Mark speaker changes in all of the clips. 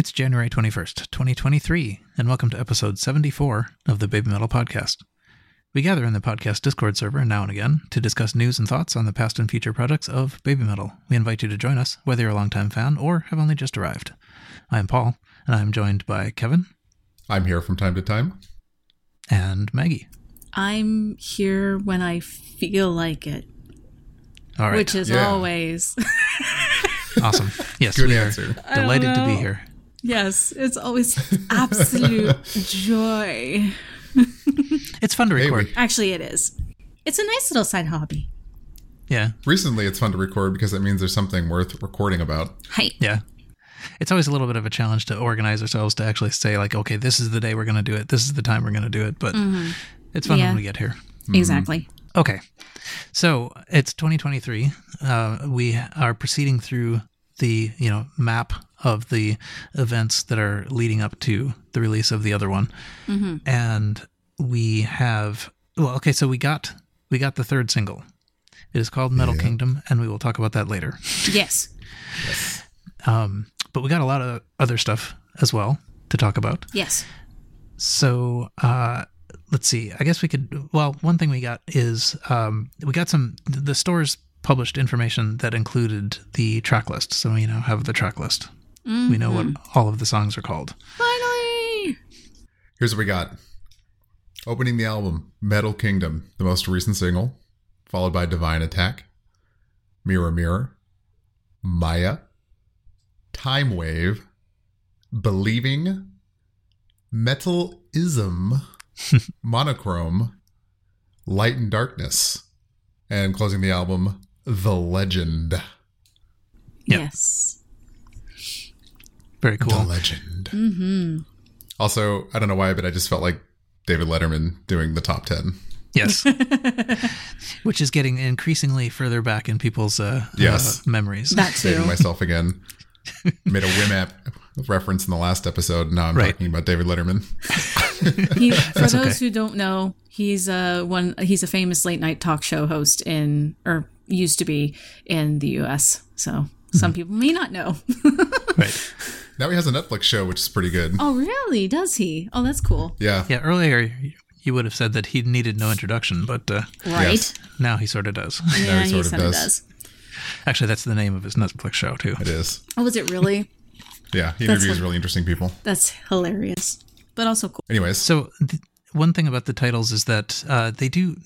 Speaker 1: It's January 21st, 2023, and welcome to episode 74 of the Baby Metal Podcast. We gather in the podcast Discord server now and again to discuss news and thoughts on the past and future products of Baby Metal. We invite you to join us, whether you're a longtime fan or have only just arrived. I am Paul, and I am joined by Kevin
Speaker 2: I'm here from time to time.
Speaker 1: and Maggie.
Speaker 3: I'm here when I feel like it,
Speaker 1: All right.
Speaker 3: which is
Speaker 2: Yeah.
Speaker 3: always.
Speaker 1: awesome. Yes,
Speaker 2: Good
Speaker 1: we
Speaker 2: answer.
Speaker 1: are delighted to be here.
Speaker 3: Yes, it's always absolute joy.
Speaker 1: It's fun to
Speaker 2: Hey,
Speaker 1: record.
Speaker 2: we,
Speaker 3: Actually, it is. It's a nice little side hobby.
Speaker 1: Yeah.
Speaker 2: recently it's fun to record because it means there's something worth recording about.
Speaker 3: Hey,
Speaker 1: Yeah. It's always a little bit of a challenge to organize ourselves to actually say, like, okay, this is the day we're going to do it. This is the time we're going to do it. But it's fun
Speaker 3: Yeah.
Speaker 1: when we get here.
Speaker 3: exactly.
Speaker 1: Okay. So it's 2023. Uh, we are proceeding through the, you know, map of the events that are leading up to the release of the other one. And we have, well, okay, so we got, we got the third single. It is called Metal
Speaker 2: Yeah.
Speaker 1: Kingdom, and we will talk about that later.
Speaker 3: Yes,
Speaker 1: Um, but we got a lot of other stuff as well to talk about.
Speaker 3: yes.
Speaker 1: So uh, let's see. I guess we could. Well, one thing we got is um, we got some. The stores published information that included the track list, so we now have the track list. We know what mm-hmm. all of the songs are called.
Speaker 3: Finally.
Speaker 2: Here's what we got. Opening the album, Metal Kingdom, the most recent single, followed by Divine Attack, Mirror Mirror, Maya, Time Wave, Believing, Metalizm, Monochrome, Light and Darkness, and closing the album, The Legend.
Speaker 1: Yep.
Speaker 3: Yes.
Speaker 1: Very
Speaker 2: The
Speaker 1: cool.
Speaker 2: Legend. Mm-hmm. Also, I don't know why, but I just felt like David Letterman doing the top 10.
Speaker 1: Yes, which is getting increasingly further back in people's uh,
Speaker 2: Yes.
Speaker 1: uh, memories.
Speaker 3: That
Speaker 2: Saving
Speaker 3: too.
Speaker 2: myself again. Made a Winamp reference in the last episode. Now I'm
Speaker 1: Right.
Speaker 2: talking about David Letterman.
Speaker 3: He, for
Speaker 1: That's
Speaker 3: those
Speaker 1: okay.
Speaker 3: who don't know, he's a one. He's a famous late night talk show host in, or used to be in the U.S. So some people may not know.
Speaker 1: right.
Speaker 2: Now he has a Netflix show, which is pretty good.
Speaker 3: oh, really? Does he? Oh, that's cool.
Speaker 2: Yeah.
Speaker 1: Yeah. Earlier, you would have said that he needed no introduction, but uh,
Speaker 3: Right?
Speaker 2: Yes.
Speaker 1: now he sort of does.
Speaker 3: Yeah,
Speaker 2: he
Speaker 3: he
Speaker 2: sort of
Speaker 3: sort of
Speaker 2: does.
Speaker 3: does.
Speaker 1: Actually, that's the name of his Netflix show too.
Speaker 2: It is.
Speaker 3: Oh, was it really?
Speaker 2: Yeah. He
Speaker 3: That's
Speaker 2: interviews
Speaker 3: what-
Speaker 2: really interesting people.
Speaker 3: That's hilarious, but also cool.
Speaker 2: Anyways,
Speaker 1: So th- one thing about the titles is that uh, they do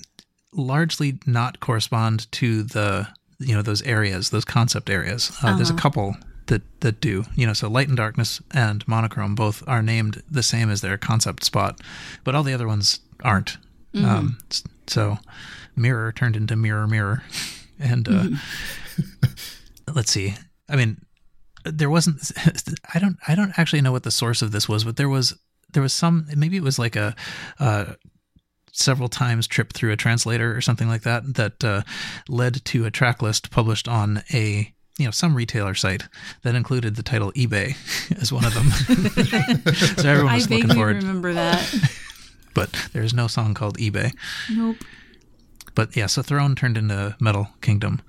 Speaker 1: largely not correspond to the you know those areas, those concept areas. Uh, There's a couple that that do. You know, so Light and Darkness and Monochrome both are named the same as their concept spot, but all the other ones aren't. Um, so Mirror turned into Mirror Mirror, and uh, let's see. I mean, there wasn't. I don't. I don't actually know what the source of this was, but there was there was some. Maybe it was like a. Uh, several times trip through a translator or something like that that uh, led to a track list published on a you know some retailer site that included the title eBay as one of them. so everyone
Speaker 3: I
Speaker 1: was looking
Speaker 3: vaguely
Speaker 1: forward,
Speaker 3: remember that.
Speaker 1: but there's no song called eBay.
Speaker 3: nope.
Speaker 1: But yeah, so Throne turned into Metal Kingdom,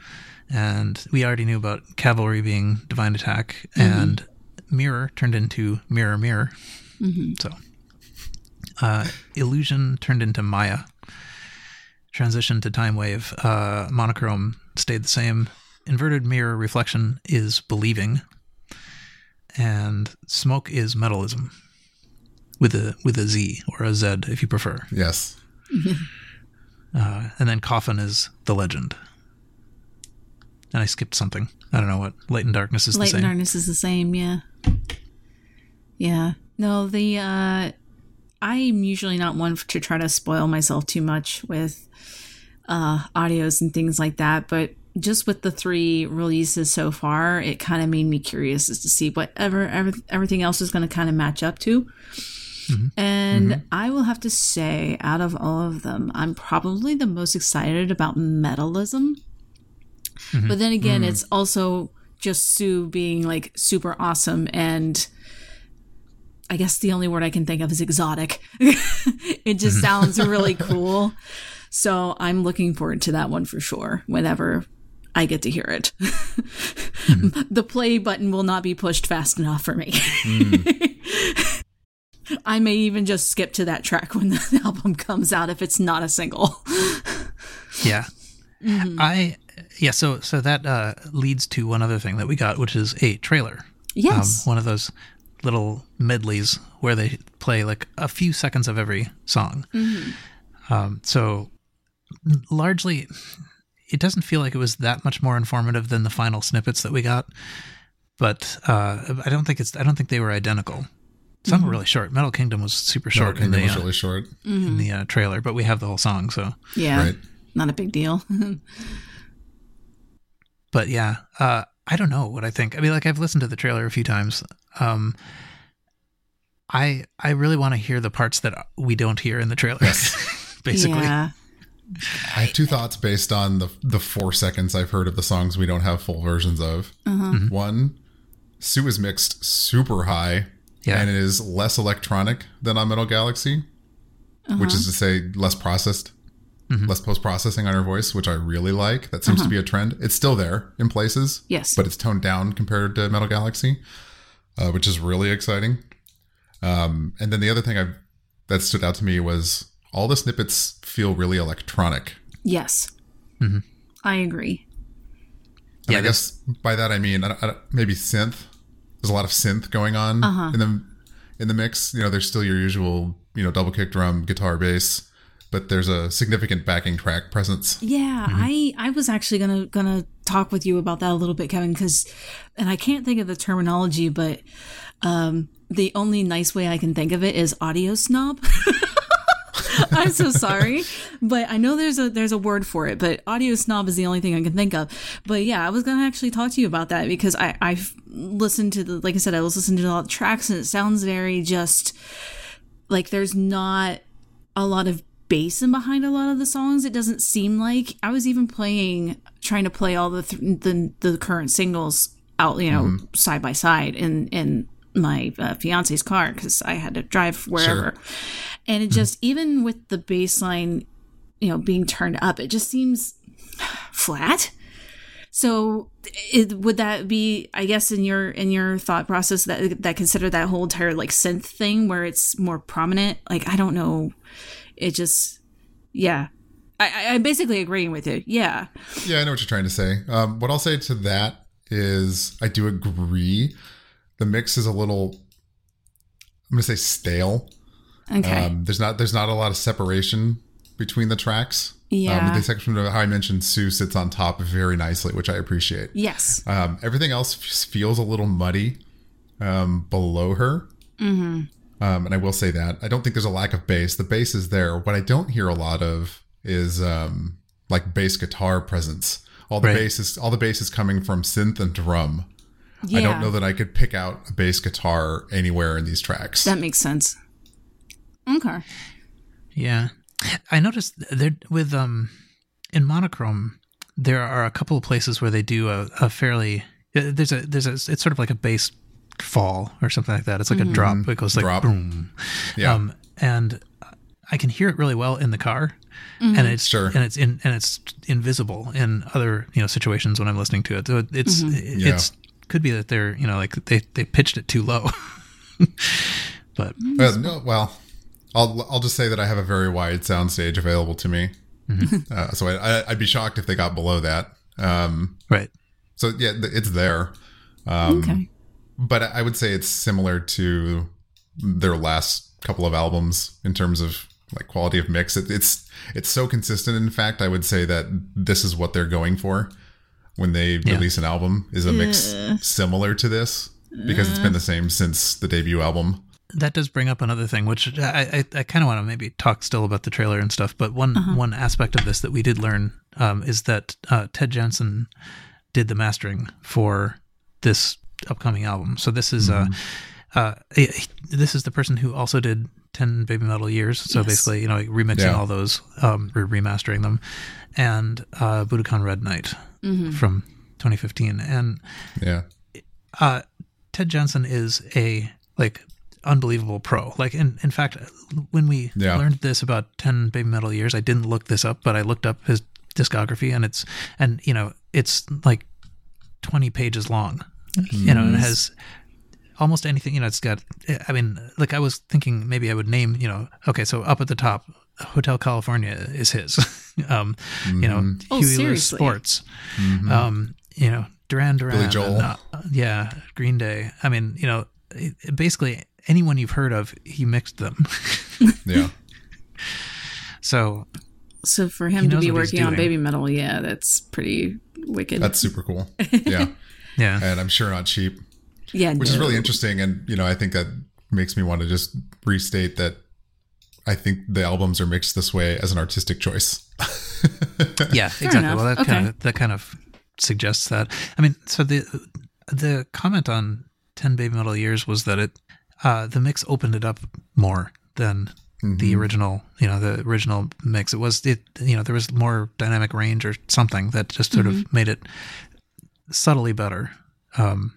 Speaker 1: and we already knew about Cavalry being Divine Attack, and Mirror turned into Mirror Mirror. So, uh, Illusion turned into Maya. Transition to Time Wave. Uh, monochrome stayed the same. Inverted Mirror Reflection is Believing, and Smoke is Metalizm, with a with a Z or a Z if you prefer.
Speaker 2: yes.
Speaker 1: Uh, and then Coffin is the legend. And I skipped something. I don't know what. Light and Darkness is
Speaker 3: Light
Speaker 1: the
Speaker 3: and
Speaker 1: same.
Speaker 3: darkness is the same. Yeah. Yeah. No, the uh, I'm usually not one to try to spoil myself too much with uh, audios and things like that, but just with the three releases so far, it kind of made me curious as to see whatever every, everything else is going to kind of match up to. Mm-hmm. And mm-hmm. I will have to say, out of all of them, I'm probably the most excited about metalizm. Mm-hmm. But then again, mm. it's also just Su being like super awesome and I guess the only word I can think of is exotic. it just sounds really cool. So I'm looking forward to that one for sure whenever I get to hear it. the play button will not be pushed fast enough for me. I may even just skip to that track when the album comes out if it's not a single.
Speaker 1: Yeah. I yeah, so so that uh, leads to one other thing that we got, which is a trailer.
Speaker 3: Yes.
Speaker 1: Um, one of those little medleys where they play like a few seconds of every song. Um, so largely, it doesn't feel like it was that much more informative than the final snippets that we got. But uh, I don't think it's. I don't think they were identical. Some were really short. Metal Kingdom was super
Speaker 2: Metal
Speaker 1: short in
Speaker 2: Kingdom
Speaker 1: the
Speaker 2: was
Speaker 1: uh,
Speaker 2: really short.
Speaker 1: in the uh, trailer, but we have the whole song. So,
Speaker 3: yeah.
Speaker 2: Right.
Speaker 3: Not a big deal.
Speaker 1: but yeah, uh, I don't know what I think. I mean, like I've listened to the trailer a few times. Um, I I really want to hear the parts that we don't hear in the trailer. Basically,
Speaker 3: Yeah.
Speaker 2: I have two thoughts based on the the four seconds I've heard of the songs we don't have full versions of. Uh-huh. Mm-hmm. One, Su is mixed super high,
Speaker 1: Yeah.
Speaker 2: and it is less electronic than on Metal Galaxy, which is uh-huh. to say less processed, mm-hmm. less post processing on her voice, which I really like. That seems to uh-huh. be a trend. It's still there in places,
Speaker 3: Yes.
Speaker 2: but it's toned down compared to Metal Galaxy, uh, which is really exciting. Um, and then the other thing I that stood out to me was all the snippets feel really electronic.
Speaker 3: yes. Mm-hmm. I agree.
Speaker 2: And
Speaker 1: Yeah,
Speaker 2: I guess by that I mean I, I, maybe synth. There's a lot of synth going on uh-huh. in the in the mix. You know, there's still your usual you know double kick drum, guitar, bass, but there's a significant backing track presence.
Speaker 3: Yeah, mm-hmm. I I was actually gonna gonna talk with you about that a little bit, Kevin, because, and I can't think of the terminology, but um, the only nice way I can think of it is audio snob. I'm so sorry, but I know there's a there's a word for it, but audio snob is the only thing I can think of. But yeah, I was gonna actually talk to you about that because I I've listened to the like I said I was listening to a lot of tracks and it sounds very just like there's not a lot of bass in behind a lot of the songs. It doesn't seem like I was even playing, trying to play all the th- the the current singles out, you know, mm-hmm. side by side and in my uh, fiance's car because I had to drive wherever, and it just even with the baseline, you know, being turned up, it just seems flat. So, it, would that be? I guess in your in your thought process that that consider that whole entire like synth thing where it's more prominent. Like I don't know, it just yeah. I, I- I'm basically agreeing with you. Yeah.
Speaker 2: Yeah, I know what you're trying to say. Um, what I'll say to that is I do agree. The mix is a little. I'm going to say stale.
Speaker 3: Okay.
Speaker 2: Um, there's not there's not a lot of separation between the tracks.
Speaker 3: Yeah.
Speaker 2: Um, the section of how I mentioned Su sits on top very nicely, which I appreciate.
Speaker 3: yes.
Speaker 2: Um, everything else feels a little muddy um, below her. Mm-hmm. Um, and I will say that I don't think there's a lack of bass. The bass is there. What I don't hear a lot of is um, like bass guitar presence. All the
Speaker 1: Right.
Speaker 2: bass is all the bass is coming from synth and drum.
Speaker 3: Yeah.
Speaker 2: I don't know that I could pick out a bass guitar anywhere in these tracks.
Speaker 3: That makes sense. Okay.
Speaker 1: Yeah, I noticed there with um in monochrome there are a couple of places where they do a, a fairly uh, there's a there's a it's sort of like a bass fall or something like that. It's like a drop. It goes like
Speaker 2: Drop.
Speaker 1: boom.
Speaker 2: yeah,
Speaker 1: Um, and I can hear it really well in the car, and it's
Speaker 2: Sure.
Speaker 1: and it's in and it's invisible in other you know situations when I'm listening to it. So it- it's
Speaker 2: Yeah.
Speaker 1: it's could be that they're you know like they they pitched it too low, but
Speaker 2: Well, no, well, I'll I'll just say that I have a very wide soundstage available to me. Uh, so I, I, I'd be shocked if they got below that. Um,
Speaker 1: right.
Speaker 2: so yeah, it's there. Um,
Speaker 3: Okay.
Speaker 2: but I would say it's similar to their last couple of albums in terms of like quality of mix. It, it's it's so consistent. In fact, I would say that this is what they're going for when they release an album is a mix similar to this because it's been the same since the debut album.
Speaker 1: that does bring up another thing, which I I, I kind of want to maybe talk still about the trailer and stuff. But one one aspect of this that we did learn um, is that uh, Ted Jensen did the mastering for this upcoming album. So this is uh, uh, he- he- this is the person who also did Ten Baby Metal Years. So
Speaker 3: Yes.
Speaker 1: basically, you know, remixing
Speaker 2: Yeah.
Speaker 1: all those, um, remastering them, and uh, Budokan Red Night from 2015, and
Speaker 2: Yeah.
Speaker 1: uh, Ted Jensen is a like unbelievable pro. Like in in fact, when we
Speaker 2: Yeah.
Speaker 1: learned this about ten Baby Metal years, I didn't look this up, but I looked up his discography, and it's and you know it's like 20 pages long. You know, and it has almost anything, you know, it's got I mean, like I was thinking maybe I would name, you know, okay, so up at the top, Hotel California is his. um, you know,
Speaker 3: Oh,
Speaker 1: Huey Lewis
Speaker 3: seriously?
Speaker 1: Sports. Um, you know, Duran Duran.
Speaker 2: Billy Joel.
Speaker 1: and, uh, yeah, Green Day. I mean, you know, it- basically anyone you've heard of, he mixed them.
Speaker 2: Yeah.
Speaker 1: so
Speaker 3: So for him to be working on baby metal, yeah, that's pretty wicked.
Speaker 2: That's super cool. Yeah.
Speaker 1: yeah,
Speaker 2: and I'm sure not cheap,
Speaker 3: yeah,
Speaker 2: which is really interesting. And, you know, I think that makes me want to just restate that I think the albums are mixed this way as an artistic choice.
Speaker 1: yeah, exactly.
Speaker 3: enough.
Speaker 1: Well, that
Speaker 3: Okay.
Speaker 1: kind of that kind of suggests that. I mean, so the the comment on Ten Baby Metal Years was that it uh, the mix opened it up more than the original. You know, the original mix. It was it. You know, there was more dynamic range or something that just sort of made it subtly better. Um,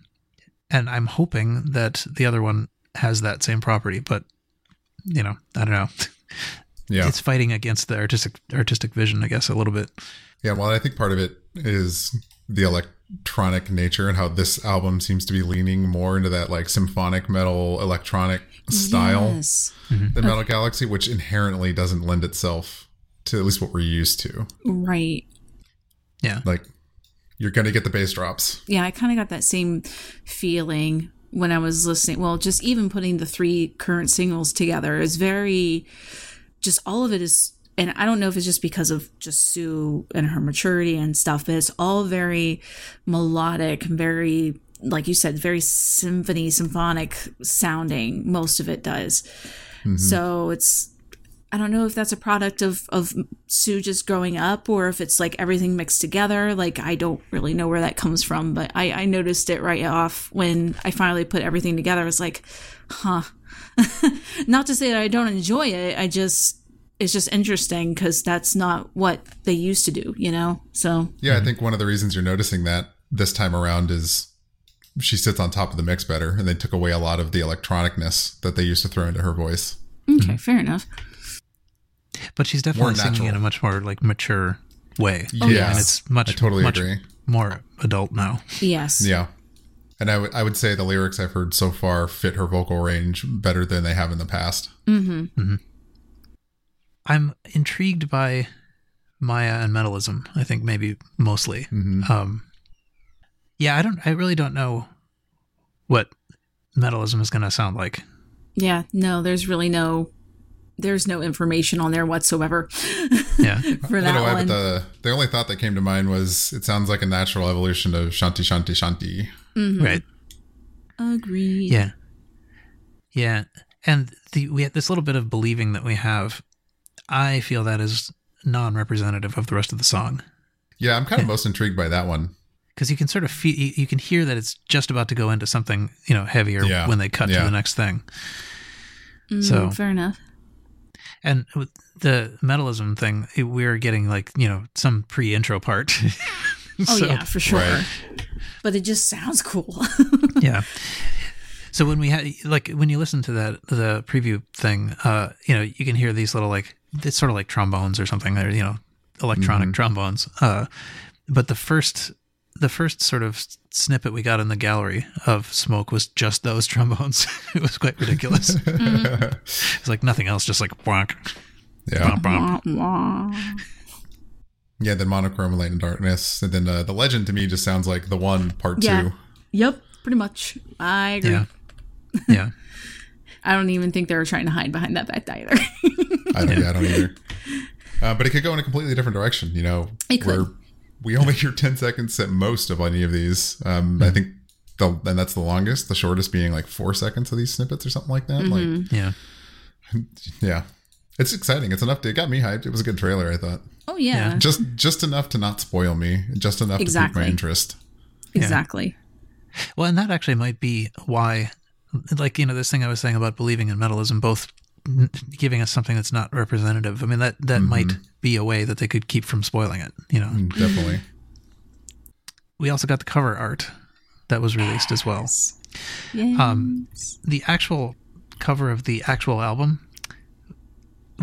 Speaker 1: and I'm hoping that the other one has that same property, but you know, I don't know.
Speaker 2: Yeah.
Speaker 1: It's fighting against the artistic artistic vision, I guess, a little bit.
Speaker 2: Yeah, well, I think part of it is the electronic nature and how this album seems to be leaning more into that like symphonic metal electronic style
Speaker 3: Yes. Mm-hmm.
Speaker 2: than Metal Galaxy, which inherently doesn't lend itself to at least what we're used to.
Speaker 3: Right.
Speaker 1: Yeah.
Speaker 2: Like, you're going to get the bass drops.
Speaker 3: Yeah, I kind of got that same feeling when I was listening. Well, just even putting the three current singles together is very, just all of it is, and I don't know if it's just because of just Su and her maturity and stuff, but it's all very melodic, very, like you said, very symphony, symphonic sounding. Most of it does. Mm-hmm. So it's, I don't know if that's a product of of Su just growing up or if it's like everything mixed together. Like I don't really know where that comes from, but I, I noticed it right off when I finally put everything together. I was like, huh. not to say that I don't enjoy it. I just it's just interesting because that's not what they used to do, you know. So
Speaker 2: Yeah, I think one of the reasons you're noticing that this time around is she sits on top of the mix better, and they took away a lot of the electronicness that they used to throw into her voice.
Speaker 3: okay, fair enough.
Speaker 1: But she's definitely
Speaker 2: More
Speaker 1: singing in a much more like mature way.
Speaker 2: Oh, yes.
Speaker 1: and it's much
Speaker 2: I totally
Speaker 1: much
Speaker 2: agree.
Speaker 1: more adult now.
Speaker 3: Yes.
Speaker 2: Yeah. And I would- I would say the lyrics I've heard so far fit her vocal range better than they have in the past.
Speaker 1: I'm intrigued by Maya and metalizm. I think maybe mostly.
Speaker 2: Mm-hmm.
Speaker 1: Um, yeah, I don't. I really don't know what metalizm is going to sound like.
Speaker 3: Yeah. No, there's really no there's no information on there whatsoever
Speaker 1: Yeah,
Speaker 3: for
Speaker 2: I
Speaker 3: that
Speaker 2: don't know why,
Speaker 3: one.
Speaker 2: but the, the only thought that came to mind was it sounds like a natural evolution of Shanti Shanti Shanti.
Speaker 1: right.
Speaker 3: Agreed.
Speaker 1: Yeah, yeah, and the we had this little bit of believing that we have. I feel that is non-representative of the rest of the song
Speaker 2: Yeah, I'm kind of most intrigued by that one.
Speaker 1: because you can sort of feel you, you can hear that it's just about to go into something you know heavier
Speaker 2: Yeah,
Speaker 1: when they cut
Speaker 2: yeah.
Speaker 1: to the next thing.
Speaker 3: Mm,
Speaker 1: So-
Speaker 3: fair enough.
Speaker 1: And with the metalizm thing, it- we're getting like you know some pre-intro part.
Speaker 3: Oh
Speaker 1: So,
Speaker 3: yeah, for sure.
Speaker 2: Right.
Speaker 3: But it just sounds cool.
Speaker 1: yeah. So when we had like when you listen to that the preview thing, uh, you know, you can hear these little like it's sort of like trombones or something. They're you know electronic trombones. Uh, but the first the first sort of snippet we got in the gallery of smoke was just those trombones. it was quite ridiculous. it's like nothing else, just like bonk,
Speaker 2: Yeah.
Speaker 1: bonk, bonk.
Speaker 3: Wah, wah.
Speaker 2: Yeah, then Monochrome Light and Darkness. And then uh, the legend to me just sounds like the one part
Speaker 3: Yeah.
Speaker 2: two.
Speaker 3: Yep, pretty much. I agree.
Speaker 1: Yeah, yeah.
Speaker 3: I don't even think they were trying to hide behind that fact either.
Speaker 2: I don't, yeah. I don't either. Uh, but it could go in a completely different direction. You know,
Speaker 3: It could.
Speaker 2: where we only hear 10 seconds at most of any of these. Um, I think, the, and that's the longest, the shortest being like four seconds of these snippets or something like that.
Speaker 3: Mm-hmm.
Speaker 2: Like,
Speaker 1: Yeah.
Speaker 2: yeah. It's exciting. It's enough to, it got me hyped. It was a good trailer, I thought.
Speaker 3: oh yeah,
Speaker 2: Just just enough to not spoil me. Just enough to pique my interest.
Speaker 3: exactly.
Speaker 1: Well, and that actually might be why, like, you know, this thing I was saying about believing in metalizm, both n- giving us something that's not representative. I mean, that, that might be a way that they could keep from spoiling it, you know.
Speaker 2: Mm, Definitely.
Speaker 1: We also got the cover art that was released as well.
Speaker 3: Yeah.
Speaker 1: Um, the actual cover of the actual album,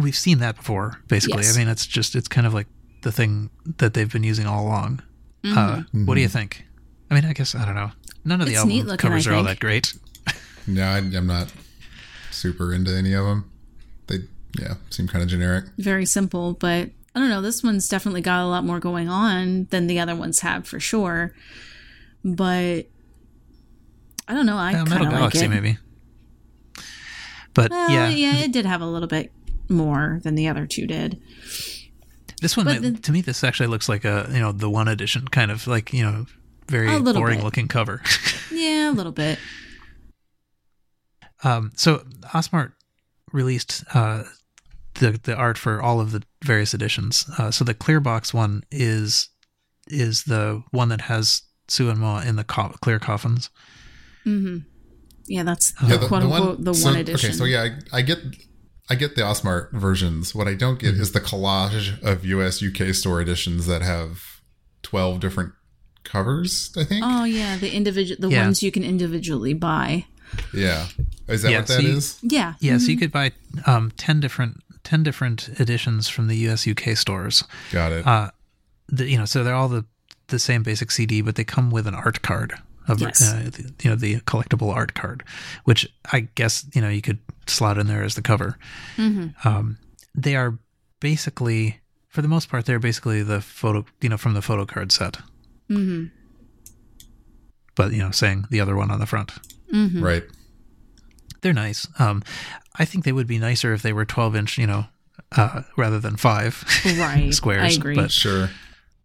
Speaker 1: we've seen that before, basically.
Speaker 3: Yes.
Speaker 1: I mean, it's just, it's kind of like the thing that they've been using all along. Uh, what do you think? I mean, I guess I don't know. None of the
Speaker 3: It's
Speaker 1: album
Speaker 3: looking,
Speaker 1: covers
Speaker 3: I
Speaker 1: are all that great.
Speaker 2: No, I, I'm not super into any of them. They, yeah, seem kind of generic.
Speaker 3: Very simple, but I don't know. This one's definitely got a lot more going on than the other ones have for sure. But I don't know. I
Speaker 1: Uh,
Speaker 3: kind
Speaker 1: Metal
Speaker 3: of like it.
Speaker 1: maybe. But
Speaker 3: Well,
Speaker 1: yeah,
Speaker 3: yeah, it did have a little bit more than the other two did.
Speaker 1: this one
Speaker 3: the-
Speaker 1: to me, this actually looks like a you know the one edition kind of like you know very boring
Speaker 3: bit.
Speaker 1: looking cover.
Speaker 3: Yeah, a little bit.
Speaker 1: Um, so ASMART released uh, the the art for all of the various editions. Uh, so the clear box one is is the one that has Su and Moa in the co- clear coffins. Mm-hmm.
Speaker 3: Yeah, that's
Speaker 2: Yeah,
Speaker 3: quote unquote the
Speaker 2: so-
Speaker 3: one edition.
Speaker 2: Okay, so yeah, I, I get I get the ASMART versions. What I don't get is the collage of US UK store editions that have twelve different covers. I think.
Speaker 3: Oh yeah, the individual the
Speaker 1: Yeah.
Speaker 3: ones you can individually buy.
Speaker 2: Yeah, is that
Speaker 1: Yeah,
Speaker 2: what
Speaker 1: so you-
Speaker 2: is?
Speaker 3: Yeah.
Speaker 1: Yeah, so you could buy um, ten different ten different editions from the US UK stores.
Speaker 2: Got it.
Speaker 1: Uh, the, you know, so they're all the the same basic CD, but they come with an art card of
Speaker 3: Yes.
Speaker 1: uh, the, you know the collectible art card, which I guess you know you could slot in there as the cover. Um, they are basically, for the most part, they're basically the photo, you know, from the photo card set. Mm-hmm. But you know, saying the other one on the front,
Speaker 2: Right.
Speaker 1: they're nice. Um, I think they would be nicer if they were twelve inch, you know, uh, rather than five
Speaker 3: Right.
Speaker 1: squares.
Speaker 3: I agree.
Speaker 1: But
Speaker 2: Sure.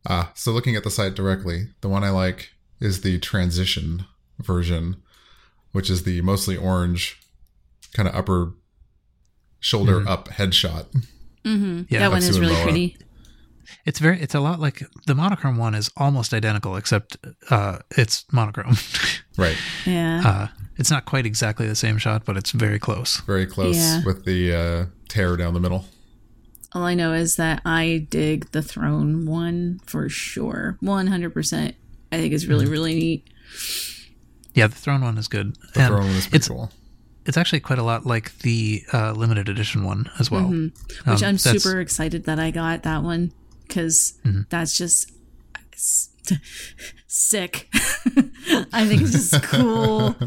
Speaker 2: Ah, so looking at the site directly, the one I like is the transition version, which is the mostly orange, kind of upper shoulder up headshot.
Speaker 1: yeah,
Speaker 3: that one is really pretty.
Speaker 1: It's very. It's a lot like the monochrome one is almost identical, except uh, it's monochrome.
Speaker 2: Right.
Speaker 3: Yeah.
Speaker 1: uh, it's not quite exactly the same shot, but it's very close.
Speaker 2: Very close
Speaker 3: Yeah.
Speaker 2: with the uh, tear down the middle.
Speaker 3: All I know is that I dig the throne one for sure. 100%. I think it's
Speaker 2: Mm-hmm.
Speaker 3: really, really neat.
Speaker 1: Yeah, the throne one is good.
Speaker 2: The
Speaker 1: And
Speaker 2: throne one is pretty
Speaker 1: it's
Speaker 2: cool.
Speaker 1: it's actually quite a lot like the uh, limited edition one as well.
Speaker 3: Which
Speaker 1: Um,
Speaker 3: I'm
Speaker 1: Mm-hmm.
Speaker 3: super excited that I got that one because that's just sick. I think it's just cool.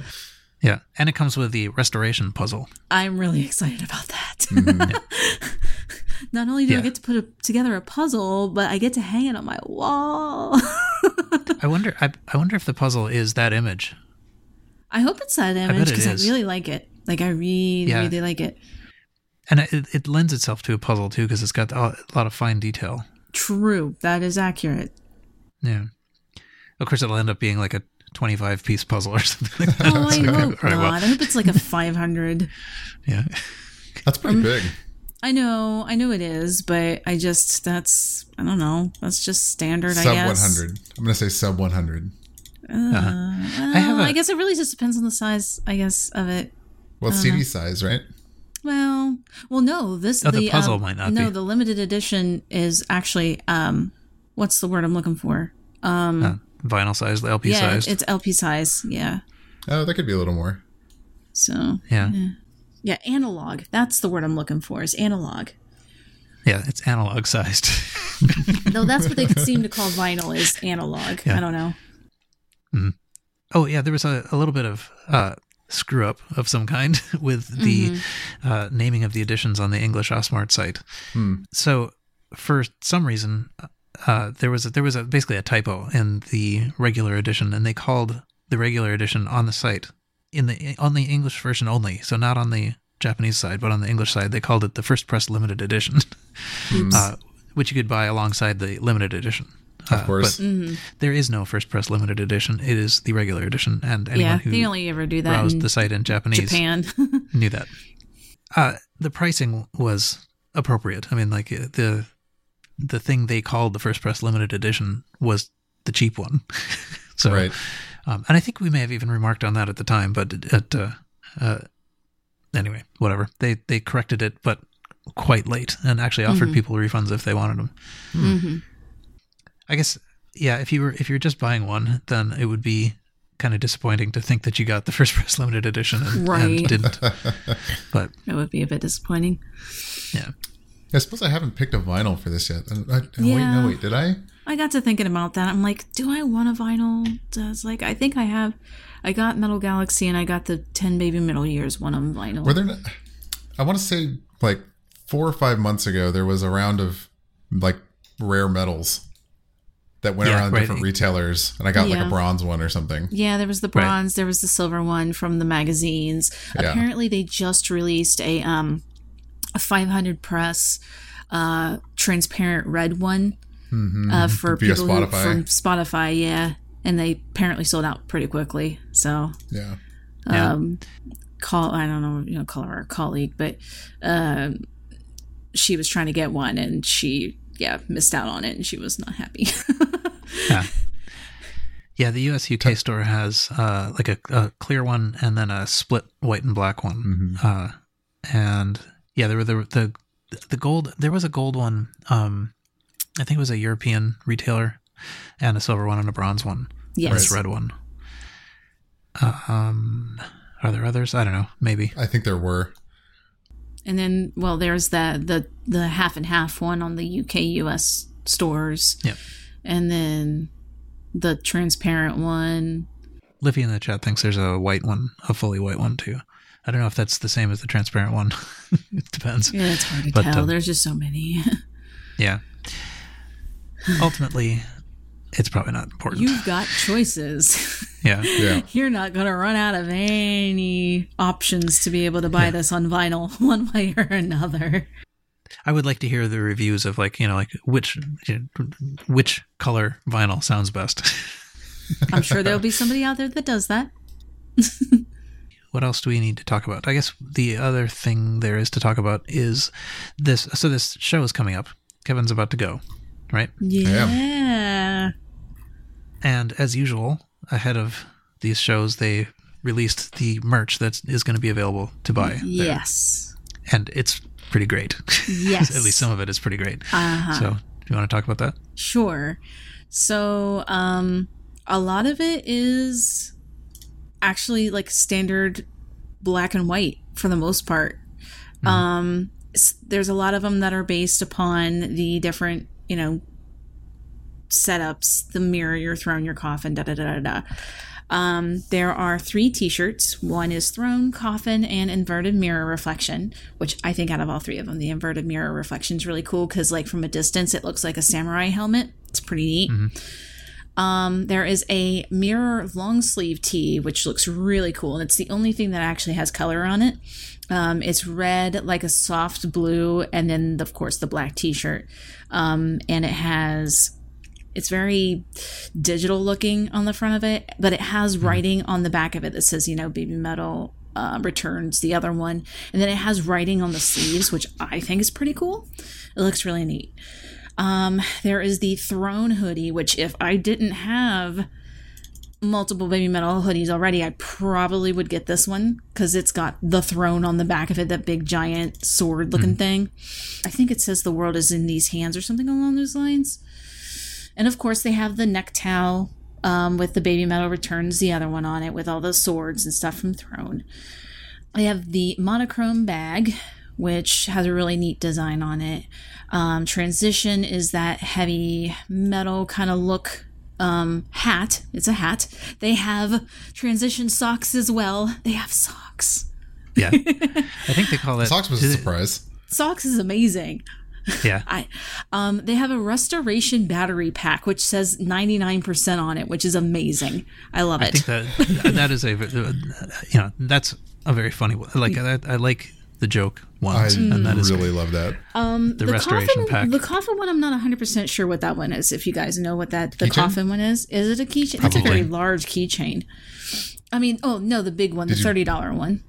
Speaker 1: Yeah, and it comes with the restoration puzzle.
Speaker 3: I'm really excited about that. Not only do I
Speaker 1: Mm-hmm.
Speaker 3: Get to put a, together a puzzle, but I get to hang it on my wall.
Speaker 1: I wonder. I, I wonder if the puzzle is that image.
Speaker 3: I hope it's that image because I,
Speaker 1: is.
Speaker 3: really like it. Like I really,
Speaker 1: Yeah.
Speaker 3: really like it.
Speaker 1: And it, it lends itself to a puzzle too because it's got a lot of fine detail.
Speaker 3: True, that is accurate.
Speaker 1: Yeah. Of course, it'll end up being like a 25 piece puzzle or something like that.
Speaker 3: Oh, I
Speaker 1: So,
Speaker 3: hope
Speaker 1: all right,
Speaker 3: not.
Speaker 1: well,
Speaker 3: I hope it's like a 500.
Speaker 1: yeah.
Speaker 2: That's pretty
Speaker 3: Um,
Speaker 2: big.
Speaker 3: I know, I know it is, but I just that's I don't know. That's just standard. I
Speaker 2: Sub
Speaker 3: guess.
Speaker 2: 100. I'm going to say sub 100.
Speaker 1: I have
Speaker 3: Uh,
Speaker 1: a-
Speaker 3: I guess it really just depends on the size. I guess of it.
Speaker 2: Well, it's CD size, right?
Speaker 3: Well, well, no. This
Speaker 1: Oh, the puzzle
Speaker 3: um,
Speaker 1: might not
Speaker 3: No,
Speaker 1: be.
Speaker 3: the limited edition is actually um, what's the word I'm looking for?
Speaker 1: Uh, vinyl sized, LP size?
Speaker 3: yeah,
Speaker 1: sized.
Speaker 3: it's LP size. Yeah.
Speaker 2: Oh, that could be a little more.
Speaker 3: So
Speaker 1: yeah.
Speaker 3: yeah, analog. That's the word I'm looking for. Is analog.
Speaker 1: Yeah, it's analog sized.
Speaker 3: No, that's what they seem to call vinyl is analog.
Speaker 1: Yeah.
Speaker 3: I don't know.
Speaker 1: oh, yeah, there was a, a little bit of uh, screw up of some kind with the uh, naming of the editions on the English ASMART site. So, for some reason, uh, there was a, there was a, basically a typo in the regular edition, and they called the regular edition on the site in the on the English version only, so not on the Japanese side, but on the English side, they called it the first press limited edition, uh, which you could buy alongside the limited edition. Uh,
Speaker 2: Of course.
Speaker 1: but there is no first press limited edition. It is the regular edition, and anyone
Speaker 3: Yeah,
Speaker 1: who
Speaker 3: they only ever do that
Speaker 1: browsed the site in Japanese
Speaker 3: Japan.
Speaker 1: knew that. Uh, the pricing was appropriate. I mean, like uh, the the thing they called the first press limited edition was the cheap one. so,
Speaker 2: Right.
Speaker 1: um, and I think we may have even remarked on that at the time, but at uh, uh, anyway, whatever. They they corrected it, but quite late, and actually offered people refunds if they wanted them.
Speaker 3: hmm
Speaker 1: I guess, yeah. If you were if you're just buying one, then it would be kind of disappointing to think that you got the first press limited edition and,
Speaker 3: Right.
Speaker 1: and didn't. but
Speaker 3: it would be a bit disappointing.
Speaker 1: yeah.
Speaker 2: I suppose I haven't picked a vinyl for this yet. Uh, I, oh, Wait, no, wait, did I?
Speaker 3: I got to thinking about that. I'm like, do I want a vinyl? Does like I think I have. I got Metal Galaxy and I got the Ten Baby Metal Years one on vinyl.
Speaker 2: Were there? Not, I want to say like four or five months ago there was a round of like rare metals that went
Speaker 1: Yeah,
Speaker 2: around
Speaker 1: right.
Speaker 2: different retailers, and I got like a bronze one or something.
Speaker 3: Yeah, there was the
Speaker 1: Right.
Speaker 3: bronze, there was the silver one from the magazines.
Speaker 2: Yeah.
Speaker 3: Apparently, they just released a um a 500 press uh transparent red one uh, for
Speaker 2: Via
Speaker 3: people who, from Spotify. Yeah, and they apparently sold out pretty quickly. So
Speaker 2: Yeah,
Speaker 1: Yeah.
Speaker 3: um call I don't know you know call her a colleague, but um she was trying to get one and she yeah missed out on it and she was not happy.
Speaker 1: Yeah. Yeah, the US UK store has uh, like a, a clear one and then a split white and black one. Uh, and yeah, there were the, the the gold. There was a gold one. Um, I think it was a European retailer, and a silver one and a bronze one. and
Speaker 3: yes.
Speaker 1: this red one. Um, are there others? I don't know. Maybe.
Speaker 2: I think there were.
Speaker 3: And then, well, there's the the the half and half one on the UK US stores,
Speaker 1: Yep.
Speaker 3: and then the transparent one.
Speaker 1: Liffy in the chat thinks there's a white one, a fully white one too. I don't know if that's the same as the transparent one. it depends.
Speaker 3: Yeah, it's hard to
Speaker 1: But,
Speaker 3: tell.
Speaker 1: um,
Speaker 3: There's just so many.
Speaker 1: Yeah. Ultimately, it's probably not important.
Speaker 3: You've got choices.
Speaker 1: yeah.
Speaker 2: Yeah,
Speaker 3: You're not gonna run out of any options to be able to buy this on vinyl, one way or another.
Speaker 1: I would like to hear the reviews of like you know like which which color vinyl sounds best.
Speaker 3: I'm sure there'll be somebody out there that does that.
Speaker 1: what else do we need to talk about? I guess the other thing there is to talk about is this. So this show is coming up. Kevin's about to go, right?
Speaker 3: Yeah.
Speaker 1: And as usual, ahead of these shows, they released the merch that is going to be available to buy. there.
Speaker 3: Yes.
Speaker 1: and it's pretty great.
Speaker 3: Yes.
Speaker 1: At least some of it is pretty great.
Speaker 3: Uh-huh.
Speaker 1: So, do you want to talk about that?
Speaker 3: Sure. So, um, a lot of it is actually like standard black and white for the most part. Um, there's a lot of them that are based upon the different, you know, setups, the mirror, your throne, your coffin, da da da da da. Um, there are three T-shirts. One is throne, coffin, and inverted mirror reflection. Which I think out of all three of them, the inverted mirror reflection is really cool because, like, from a distance, it looks like a samurai helmet. It's pretty neat. Um, there is a mirror long sleeve tee, which looks really cool, and it's the only thing that actually has color on it. Um, it's red, like a soft blue, and then of course the black T-shirt, um, and it has. It's very digital looking on the front of it, but it has writing on the back of it that says, you know, Baby Metal uh, returns the other one, and then it has writing on the sleeves, which I think is pretty cool. It looks really neat. Um, there is the Throne hoodie, which if I didn't have multiple baby metal hoodies already, I probably would get this one because it's got the throne on the back of it, that big giant sword looking thing. I think it says the world is in these hands or something along those lines. And of course, they have the neck towel um, with the baby metal returns, the other one on it with all the swords and stuff from Throne. They have the monochrome bag, which has a really neat design on it. Um, transition is that heavy metal kind of look um, hat. It's a hat. They have transition socks as well. They have socks.
Speaker 1: Yeah, I think they call it
Speaker 2: socks was a
Speaker 1: is it-
Speaker 2: surprise.
Speaker 3: Socks is amazing.
Speaker 1: Yeah,
Speaker 3: I um they have a restoration battery pack which says 99% on it, which is amazing. I love
Speaker 1: I
Speaker 3: it.
Speaker 1: think that that is a uh, you know that's a very funny one. Like I, I like the joke
Speaker 2: I
Speaker 1: ones, and that is
Speaker 2: really love that.
Speaker 3: um
Speaker 1: the restoration
Speaker 3: coffin,
Speaker 1: pack.
Speaker 3: The coffin one I'm not 100% sure what that one is if you guys know what that the
Speaker 2: Keychain?
Speaker 3: coffin one is. Is it a keychain? That's a very large keychain. I mean, oh no, the big one, the $30 one.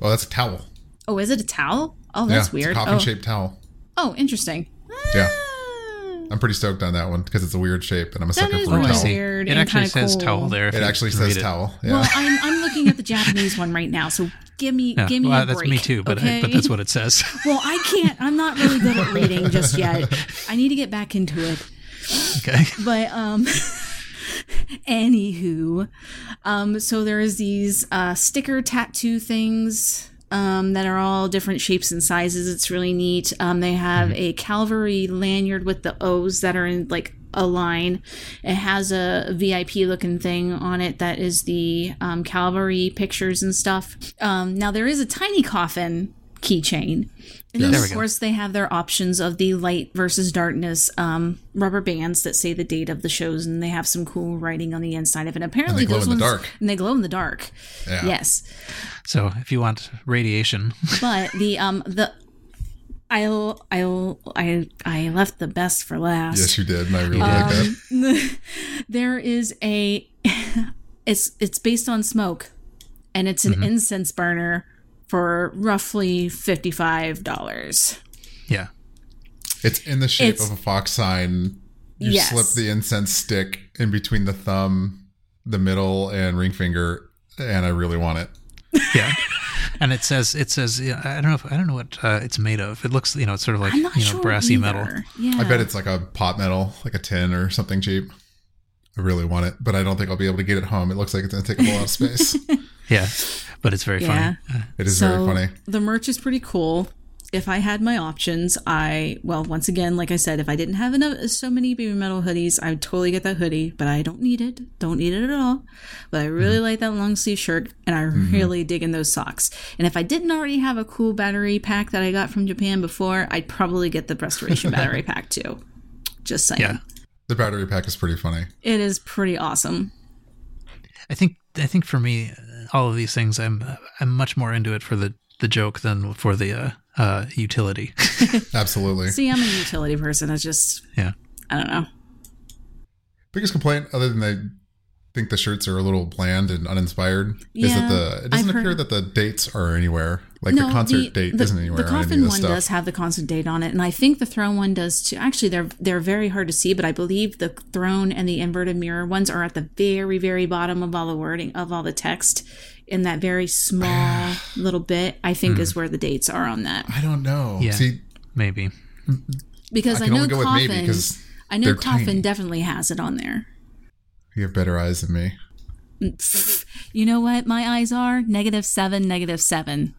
Speaker 2: Oh, that's a towel.
Speaker 3: Oh, is it a towel? Oh,
Speaker 2: yeah,
Speaker 3: that's
Speaker 2: it's
Speaker 3: weird.
Speaker 2: a
Speaker 3: Oh.
Speaker 2: coffin-shaped towel.
Speaker 3: Oh, interesting.
Speaker 2: Yeah.
Speaker 3: Ah,
Speaker 2: I'm pretty stoked on that one because it's a weird shape, and I'm a
Speaker 3: That
Speaker 2: sucker
Speaker 3: is
Speaker 2: for a
Speaker 3: really
Speaker 1: I
Speaker 2: towel.
Speaker 1: see.
Speaker 3: weird
Speaker 1: It actually says
Speaker 3: cool.
Speaker 1: towel there.
Speaker 2: It actually says
Speaker 1: it.
Speaker 2: towel. Yeah.
Speaker 3: Well, I'm, I'm looking at the Japanese one right now, so give me
Speaker 1: Yeah,
Speaker 3: give me
Speaker 1: well,
Speaker 3: a
Speaker 1: that's
Speaker 3: break.
Speaker 1: me too, but
Speaker 3: okay?
Speaker 1: but that's what it says.
Speaker 3: Well, I can't. I'm not really good at reading just yet. I need to get back into it.
Speaker 1: okay,
Speaker 3: But um anywho, um so there's these uh sticker tattoo things um, that are all different shapes and sizes. It's really neat. Um, they have a cavalry lanyard with the O's that are in like a line. It has a VIP looking thing on it that is the um, cavalry pictures and stuff. Um, now there is a tiny coffin keychain. And then, of
Speaker 1: go.
Speaker 3: course, they have their options of the light versus darkness um, rubber bands that say the date of the shows, and they have some cool writing on the inside of it. Apparently,
Speaker 2: glow
Speaker 3: those
Speaker 2: in the
Speaker 3: ones
Speaker 2: dark.
Speaker 3: and they glow in the dark.
Speaker 2: Yeah.
Speaker 3: Yes,
Speaker 1: So if you want radiation,
Speaker 3: but the um the I'll I'll I I left the best for last.
Speaker 2: Yes, you did, and I really like that.
Speaker 3: there is a it's it's based on smoke and it's
Speaker 2: Mm-hmm.
Speaker 3: an incense burner for roughly $55
Speaker 1: yeah,
Speaker 2: It's in the shape
Speaker 3: It's-
Speaker 2: of a fox sign. You
Speaker 3: Yes.
Speaker 2: slip the incense stick in between the thumb, the middle, and ring finger, and I really want it.
Speaker 1: yeah. And it says it says yeah, I don't know if I don't know what uh, it's made of. It looks you know it's sort of like you know
Speaker 3: sure
Speaker 1: brassy
Speaker 3: either.
Speaker 1: metal.
Speaker 3: yeah
Speaker 2: I bet it's like a pot metal, like a tin or something cheap. I really want it, but I don't think I'll be able to get it home. It looks like it's going to take up a lot of space.
Speaker 1: Yeah, but it's very
Speaker 3: Yeah.
Speaker 1: funny.
Speaker 2: It is
Speaker 3: so
Speaker 2: very funny.
Speaker 3: the merch is pretty cool if i had my options i well once again like i said if i didn't have enough so many baby metal hoodies i would totally get that hoodie but i don't need it don't need it at all but i really
Speaker 2: Mm-hmm.
Speaker 3: like that long sleeve shirt and i really dig in those socks and if i didn't already have a cool battery pack that i got from japan before i'd probably get the restoration battery pack too just saying
Speaker 1: yeah,
Speaker 2: The battery pack is pretty funny.
Speaker 3: it is pretty awesome
Speaker 1: I think I think for me, uh, all of these things, I'm I'm much more into it for the the joke than for the uh, uh, utility.
Speaker 2: Absolutely.
Speaker 3: see i'm a utility person it's just
Speaker 1: yeah,
Speaker 3: i don't know
Speaker 2: Biggest complaint, other than they think the shirts are a little bland and uninspired, is
Speaker 3: Yeah,
Speaker 2: that the it doesn't
Speaker 3: I've
Speaker 2: appear
Speaker 3: heard-
Speaker 2: that the dates are anywhere. Like the concert date
Speaker 3: the,
Speaker 2: isn't anywhere
Speaker 3: The
Speaker 2: on any
Speaker 3: coffin
Speaker 2: of this
Speaker 3: one
Speaker 2: stuff.
Speaker 3: does have the concert date on it, and I think the throne one does too. Actually, they're they're very hard to see, but I believe the throne and the inverted mirror ones are at the very very bottom of all the wording of all the text in that very small little bit. I think
Speaker 2: Hmm.
Speaker 3: is where the dates are on that
Speaker 2: I don't know.
Speaker 1: Yeah.
Speaker 2: See,
Speaker 1: maybe.
Speaker 3: because
Speaker 2: I
Speaker 3: I, know
Speaker 2: only go with
Speaker 3: coffin.
Speaker 2: maybe because
Speaker 3: I know
Speaker 2: they're
Speaker 3: coffin
Speaker 2: tiny.
Speaker 3: definitely has it on there.
Speaker 2: You have better eyes than me.
Speaker 3: You know what my eyes are? Negative seven, negative seven.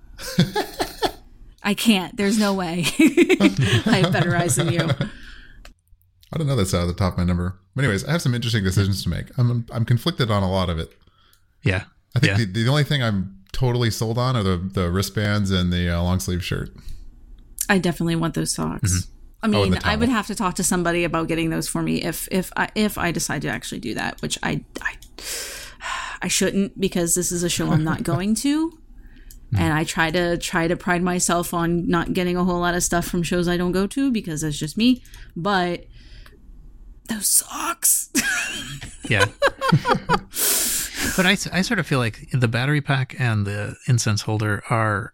Speaker 3: I can't. There's no way. I have better eyes than you.
Speaker 2: I don't know that's out of the top of my number. But anyways, I have some interesting decisions to make. I'm I'm conflicted on a lot of it.
Speaker 1: Yeah,
Speaker 2: I think
Speaker 1: yeah.
Speaker 2: the, the only thing I'm totally sold on are the the wristbands and the uh, long sleeve shirt.
Speaker 3: I definitely want those socks. I
Speaker 2: Oh,
Speaker 3: mean,
Speaker 2: the
Speaker 3: I would have to talk to somebody about getting those for me if if I if I decide to actually do that, which I I, I shouldn't because this is a show I'm not going to. And I try to try to pride myself on not getting a whole lot of stuff from shows I don't go to because that's just me. But those socks.
Speaker 1: Yeah. but I, I sort of feel like the battery pack and the incense holder are,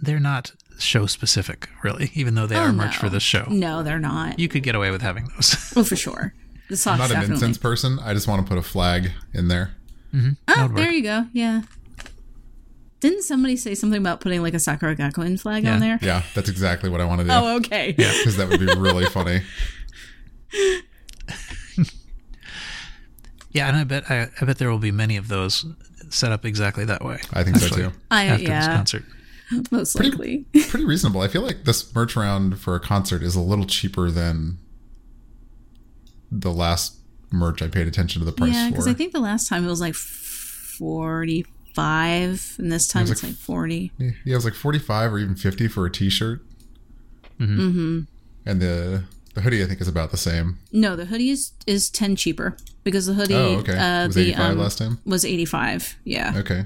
Speaker 1: they're not show specific, really, even though they oh, are merch for
Speaker 3: Oh,
Speaker 1: this show.
Speaker 3: no, they're not.
Speaker 1: You could get away with having those.
Speaker 3: Oh, for sure. The socks
Speaker 2: I'm not an
Speaker 3: definitely.
Speaker 2: incense person. I just want to put a flag in there.
Speaker 3: Mm-hmm.
Speaker 1: Oh,
Speaker 3: there
Speaker 1: work.
Speaker 3: you go. Yeah. Didn't somebody say something about putting like a Sakura Gakuin flag
Speaker 1: Yeah.
Speaker 3: on there?
Speaker 2: Yeah, that's exactly what I want to do.
Speaker 3: Oh, okay.
Speaker 2: Yeah, because that would be really funny.
Speaker 1: yeah, and I bet I, I bet there will be many of those set up exactly that way.
Speaker 2: I think so too.
Speaker 3: I
Speaker 1: After this concert.
Speaker 3: most likely.
Speaker 2: Pretty reasonable. I feel like this merch round for a concert is a little cheaper than the last merch I paid attention to the price
Speaker 3: yeah,
Speaker 2: for.
Speaker 3: because I think the last time it was like forty-five, and this time
Speaker 2: was
Speaker 3: it's
Speaker 2: like-
Speaker 3: like forty.
Speaker 2: Yeah, it was like 45 or even 50 for a t-shirt. Mm-hmm. And the the hoodie I think is about the same.
Speaker 3: No, the hoodie is, is ten cheaper because the hoodie
Speaker 2: Oh, okay.
Speaker 3: uh,
Speaker 2: was
Speaker 3: the
Speaker 2: 85
Speaker 3: um,
Speaker 2: last time.
Speaker 3: was eighty-five. Yeah,
Speaker 2: Okay.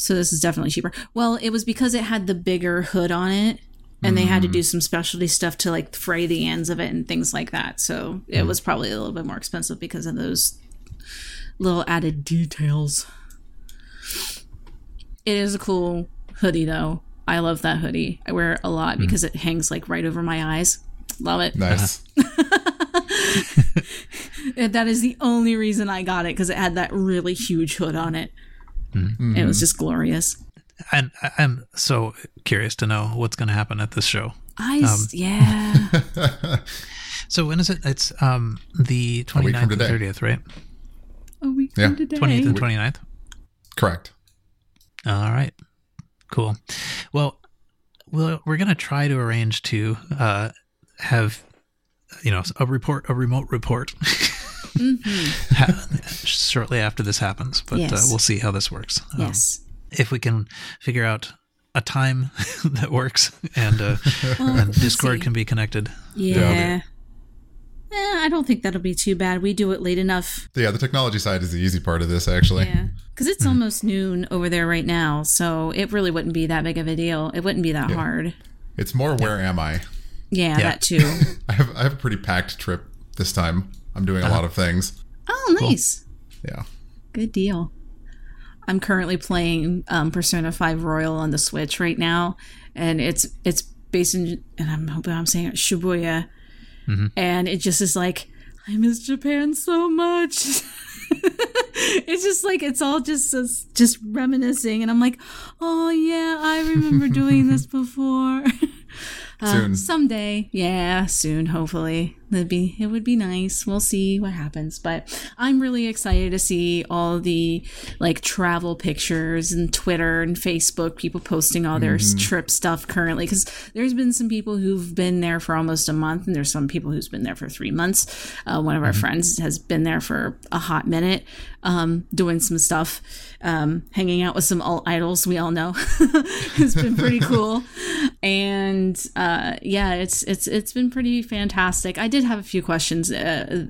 Speaker 3: So this is definitely cheaper. Well, it was because it had the bigger hood on it. And they
Speaker 2: Mm.
Speaker 3: had to do some specialty stuff to like fray the ends of it and things like that. So
Speaker 2: Mm.
Speaker 3: it was probably a little bit more expensive because of those little added details. It is a cool hoodie though. I love that hoodie. I wear it a lot because it hangs like right over my eyes. Love it.
Speaker 2: Nice.
Speaker 3: That is the only reason I got it because it had that really huge hood on it.
Speaker 2: Mm-hmm.
Speaker 3: It was just glorious.
Speaker 1: And I- I'm so curious to know what's going to happen at this show.
Speaker 3: I
Speaker 2: Um,
Speaker 3: yeah.
Speaker 1: So when is it? It's um the
Speaker 2: week from
Speaker 1: 29th and 30th, right?
Speaker 3: A week
Speaker 2: Yeah.
Speaker 3: from today.
Speaker 1: 20th and 29th.
Speaker 2: Correct.
Speaker 1: All right. Cool. Well, we'll we're gonna try to arrange to uh, have you know a report, a remote report. ha- shortly after this happens, but uh, we'll see how this works. Um,
Speaker 3: Yes.
Speaker 1: if we can figure out a time that works and uh,
Speaker 3: Well,
Speaker 1: and Discord
Speaker 3: see.
Speaker 1: can be connected.
Speaker 3: Yeah. Eh, I don't think that'll be too bad. We do it late enough.
Speaker 2: Yeah, the technology side is the easy part of this, actually.
Speaker 3: Yeah. Because it's almost noon over there right now, so it really wouldn't be that big of a deal. It wouldn't be that hard.
Speaker 2: It's more where am I?
Speaker 3: Yeah,
Speaker 1: Yeah.
Speaker 3: that too.
Speaker 2: I have I have a pretty packed trip this time. I'm doing a lot of things.
Speaker 3: oh, nice.
Speaker 2: Yeah.
Speaker 3: Good deal. I'm currently playing um, Persona 5 Royal on the Switch right now, and it's it's based in, and I'm hoping I'm saying it, Shibuya, and it just is like I miss Japan so much. it's just like it's all just just just reminiscing, and I'm like, oh yeah, I remember doing this before. Uh,
Speaker 2: Soon.
Speaker 3: someday, yeah, soon. Hopefully, that'd be it. Would be nice. We'll see what happens, but I'm really excited to see all the like travel pictures and Twitter and Facebook people posting all their s trip stuff currently. Because there's been some people who've been there for almost a month, and there's some people who's been there for three months. Uh, one of our friends has been there for a hot minute, um, doing some stuff, um, hanging out with some alt idols we all know. it's been pretty cool, and uh, yeah, it's it's it's been pretty fantastic. I did have a few questions. Uh,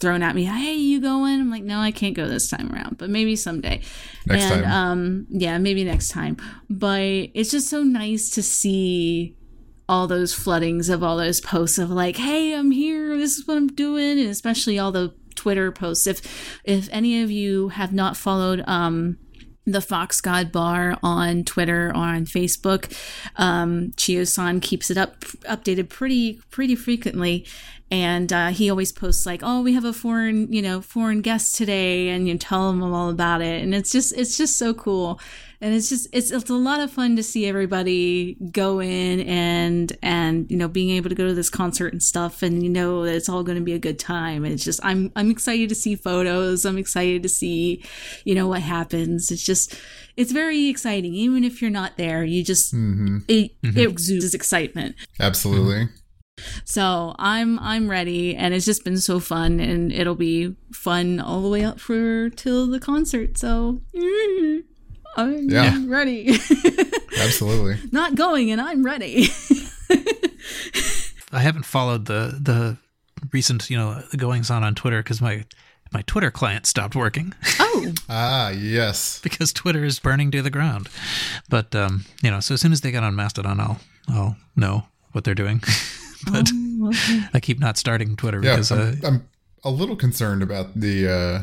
Speaker 3: thrown at me hey you going i'm like no i can't go this time around but maybe someday
Speaker 2: Next
Speaker 3: and
Speaker 2: time.
Speaker 3: um yeah maybe next time but it's just so nice to see all those floodings of all those posts of like hey i'm here this is what i'm doing and especially all the twitter posts if if any of you have not followed um the Fox God Bar on Twitter or on Facebook. Um, Chio-san keeps it up updated pretty pretty frequently, and uh, he always posts like, "Oh, we have a foreign you know foreign guest today," and you tell them all about it, and it's just it's just so cool, and it's just it's it's a lot of fun to see everybody go in and and you know being able to go to this concert and stuff, and you know that it's all going to be a good time. And it's just I'm I'm excited to see photos. I'm excited to see you know what happens. It's just it's very exciting, even if you're not there. You just it, it exudes excitement.
Speaker 2: Absolutely.
Speaker 3: So I'm I'm ready, and it's just been so fun, and it'll be fun all the way up for till the concert. So mm, I'm
Speaker 2: Yeah.
Speaker 3: ready.
Speaker 2: Absolutely.
Speaker 3: Not going, and I'm ready.
Speaker 1: I haven't followed the the recent you know the goings on on Twitter because my my Twitter client stopped working
Speaker 3: oh,
Speaker 2: Ah, yes.
Speaker 1: because Twitter is burning to the ground. But um, you know, so as soon as they get on Mastodon, I'll I'll know what they're doing. but
Speaker 3: okay.
Speaker 1: I keep not starting Twitter
Speaker 2: Yeah,
Speaker 1: because uh,
Speaker 2: I'm, I'm a little concerned about the uh,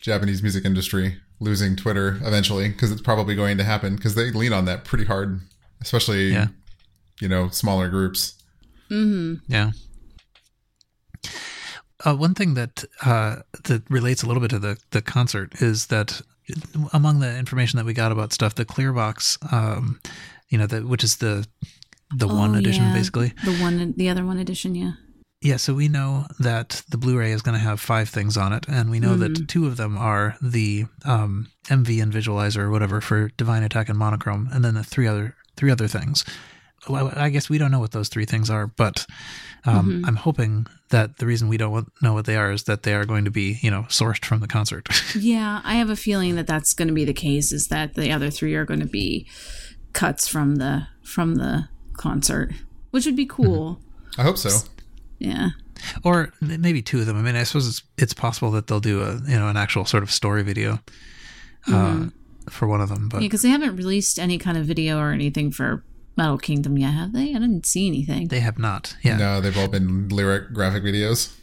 Speaker 2: Japanese music industry losing Twitter eventually because it's probably going to happen because they lean on that pretty hard, especially
Speaker 1: Yeah.
Speaker 2: you know smaller groups.
Speaker 1: Yeah. Uh, one thing that uh, that relates a little bit to the the concert is that among the information that we got about stuff, the Clearbox, um, you know, the, which is the the one
Speaker 3: Oh,
Speaker 1: edition
Speaker 3: yeah.
Speaker 1: basically.
Speaker 3: the one, the other one edition, yeah.
Speaker 1: Yeah, so we know that the Blu-ray is going to have five things on it, and we know that two of them are the um, MV and Visualizer or whatever for Divine Attack and Monochrome, and then the three other three other things. Well, I guess we don't know what those three things are, but um, I'm hoping that the reason we don't know what they are is that they are going to be, you know, sourced from the concert.
Speaker 3: Yeah, I have a feeling that that's going to be the case. Is that the other three are going to be cuts from the from the concert, which would be cool.
Speaker 2: I hope so.
Speaker 3: Yeah.
Speaker 1: or maybe two of them. I mean, I suppose it's, it's possible that they'll do a, you know, an actual sort of story video uh, for one of them. But
Speaker 3: Yeah, because they haven't released any kind of video or anything for Metal Kingdom yet, have they? I didn't see anything.
Speaker 1: they have not. Yeah.
Speaker 2: No, they've all been lyric graphic videos.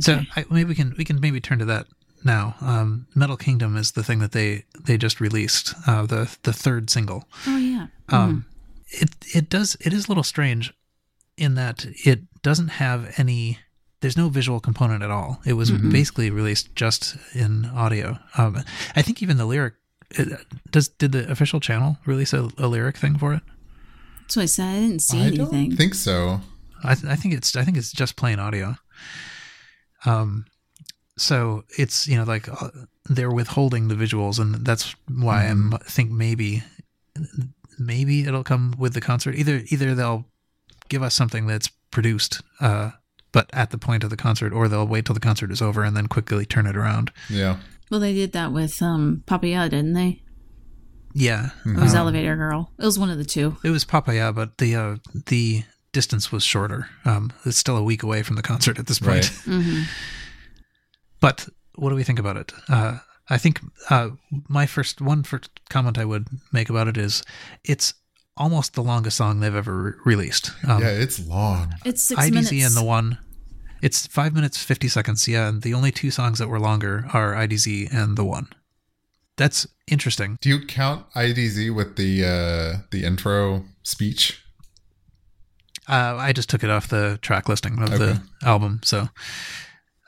Speaker 1: So I, maybe we can we can maybe turn to that now. Um, Metal Kingdom is the thing that they they just released, uh, the the third single.
Speaker 3: Oh yeah.
Speaker 1: Um, It it does it is a little strange in that it doesn't have any. There's no visual component at all. It was basically released just in audio. Um, I think even the lyric it, does. Did the official channel release a, a lyric thing for it?
Speaker 3: That's what I said. I didn't see
Speaker 2: I
Speaker 3: anything.
Speaker 2: don't think so.
Speaker 1: I, th- I think it's I think it's just plain audio. Um, so it's you know like uh, they're withholding the visuals, and that's why I'm I think maybe maybe it'll come with the concert. Either either they'll give us something that's produced, uh, but at the point of the concert, or they'll wait till the concert is over and then quickly turn it around.
Speaker 2: Yeah.
Speaker 3: Well, they did that with um, Papaya, didn't they?
Speaker 1: Yeah,
Speaker 3: It was Elevator Girl. It was one of the two.
Speaker 1: it was Papaya, but the uh, the distance was shorter. Um, it's still a week away from the concert at this point.
Speaker 2: Right.
Speaker 1: But what do we think about it? Uh, I think uh, my first one first comment I would make about it is it's almost the longest song they've ever re- released. Um,
Speaker 2: Yeah, it's long.
Speaker 3: It's six
Speaker 1: IDZ
Speaker 3: minutes.
Speaker 1: and the one, it's five minutes fifty seconds. Yeah, and the only two songs that were longer are IDZ and the one. That's interesting.
Speaker 2: Do you count IDZ with the uh the intro speech?
Speaker 1: Uh, I just took it off the track listing of
Speaker 2: Okay.
Speaker 1: the album, so.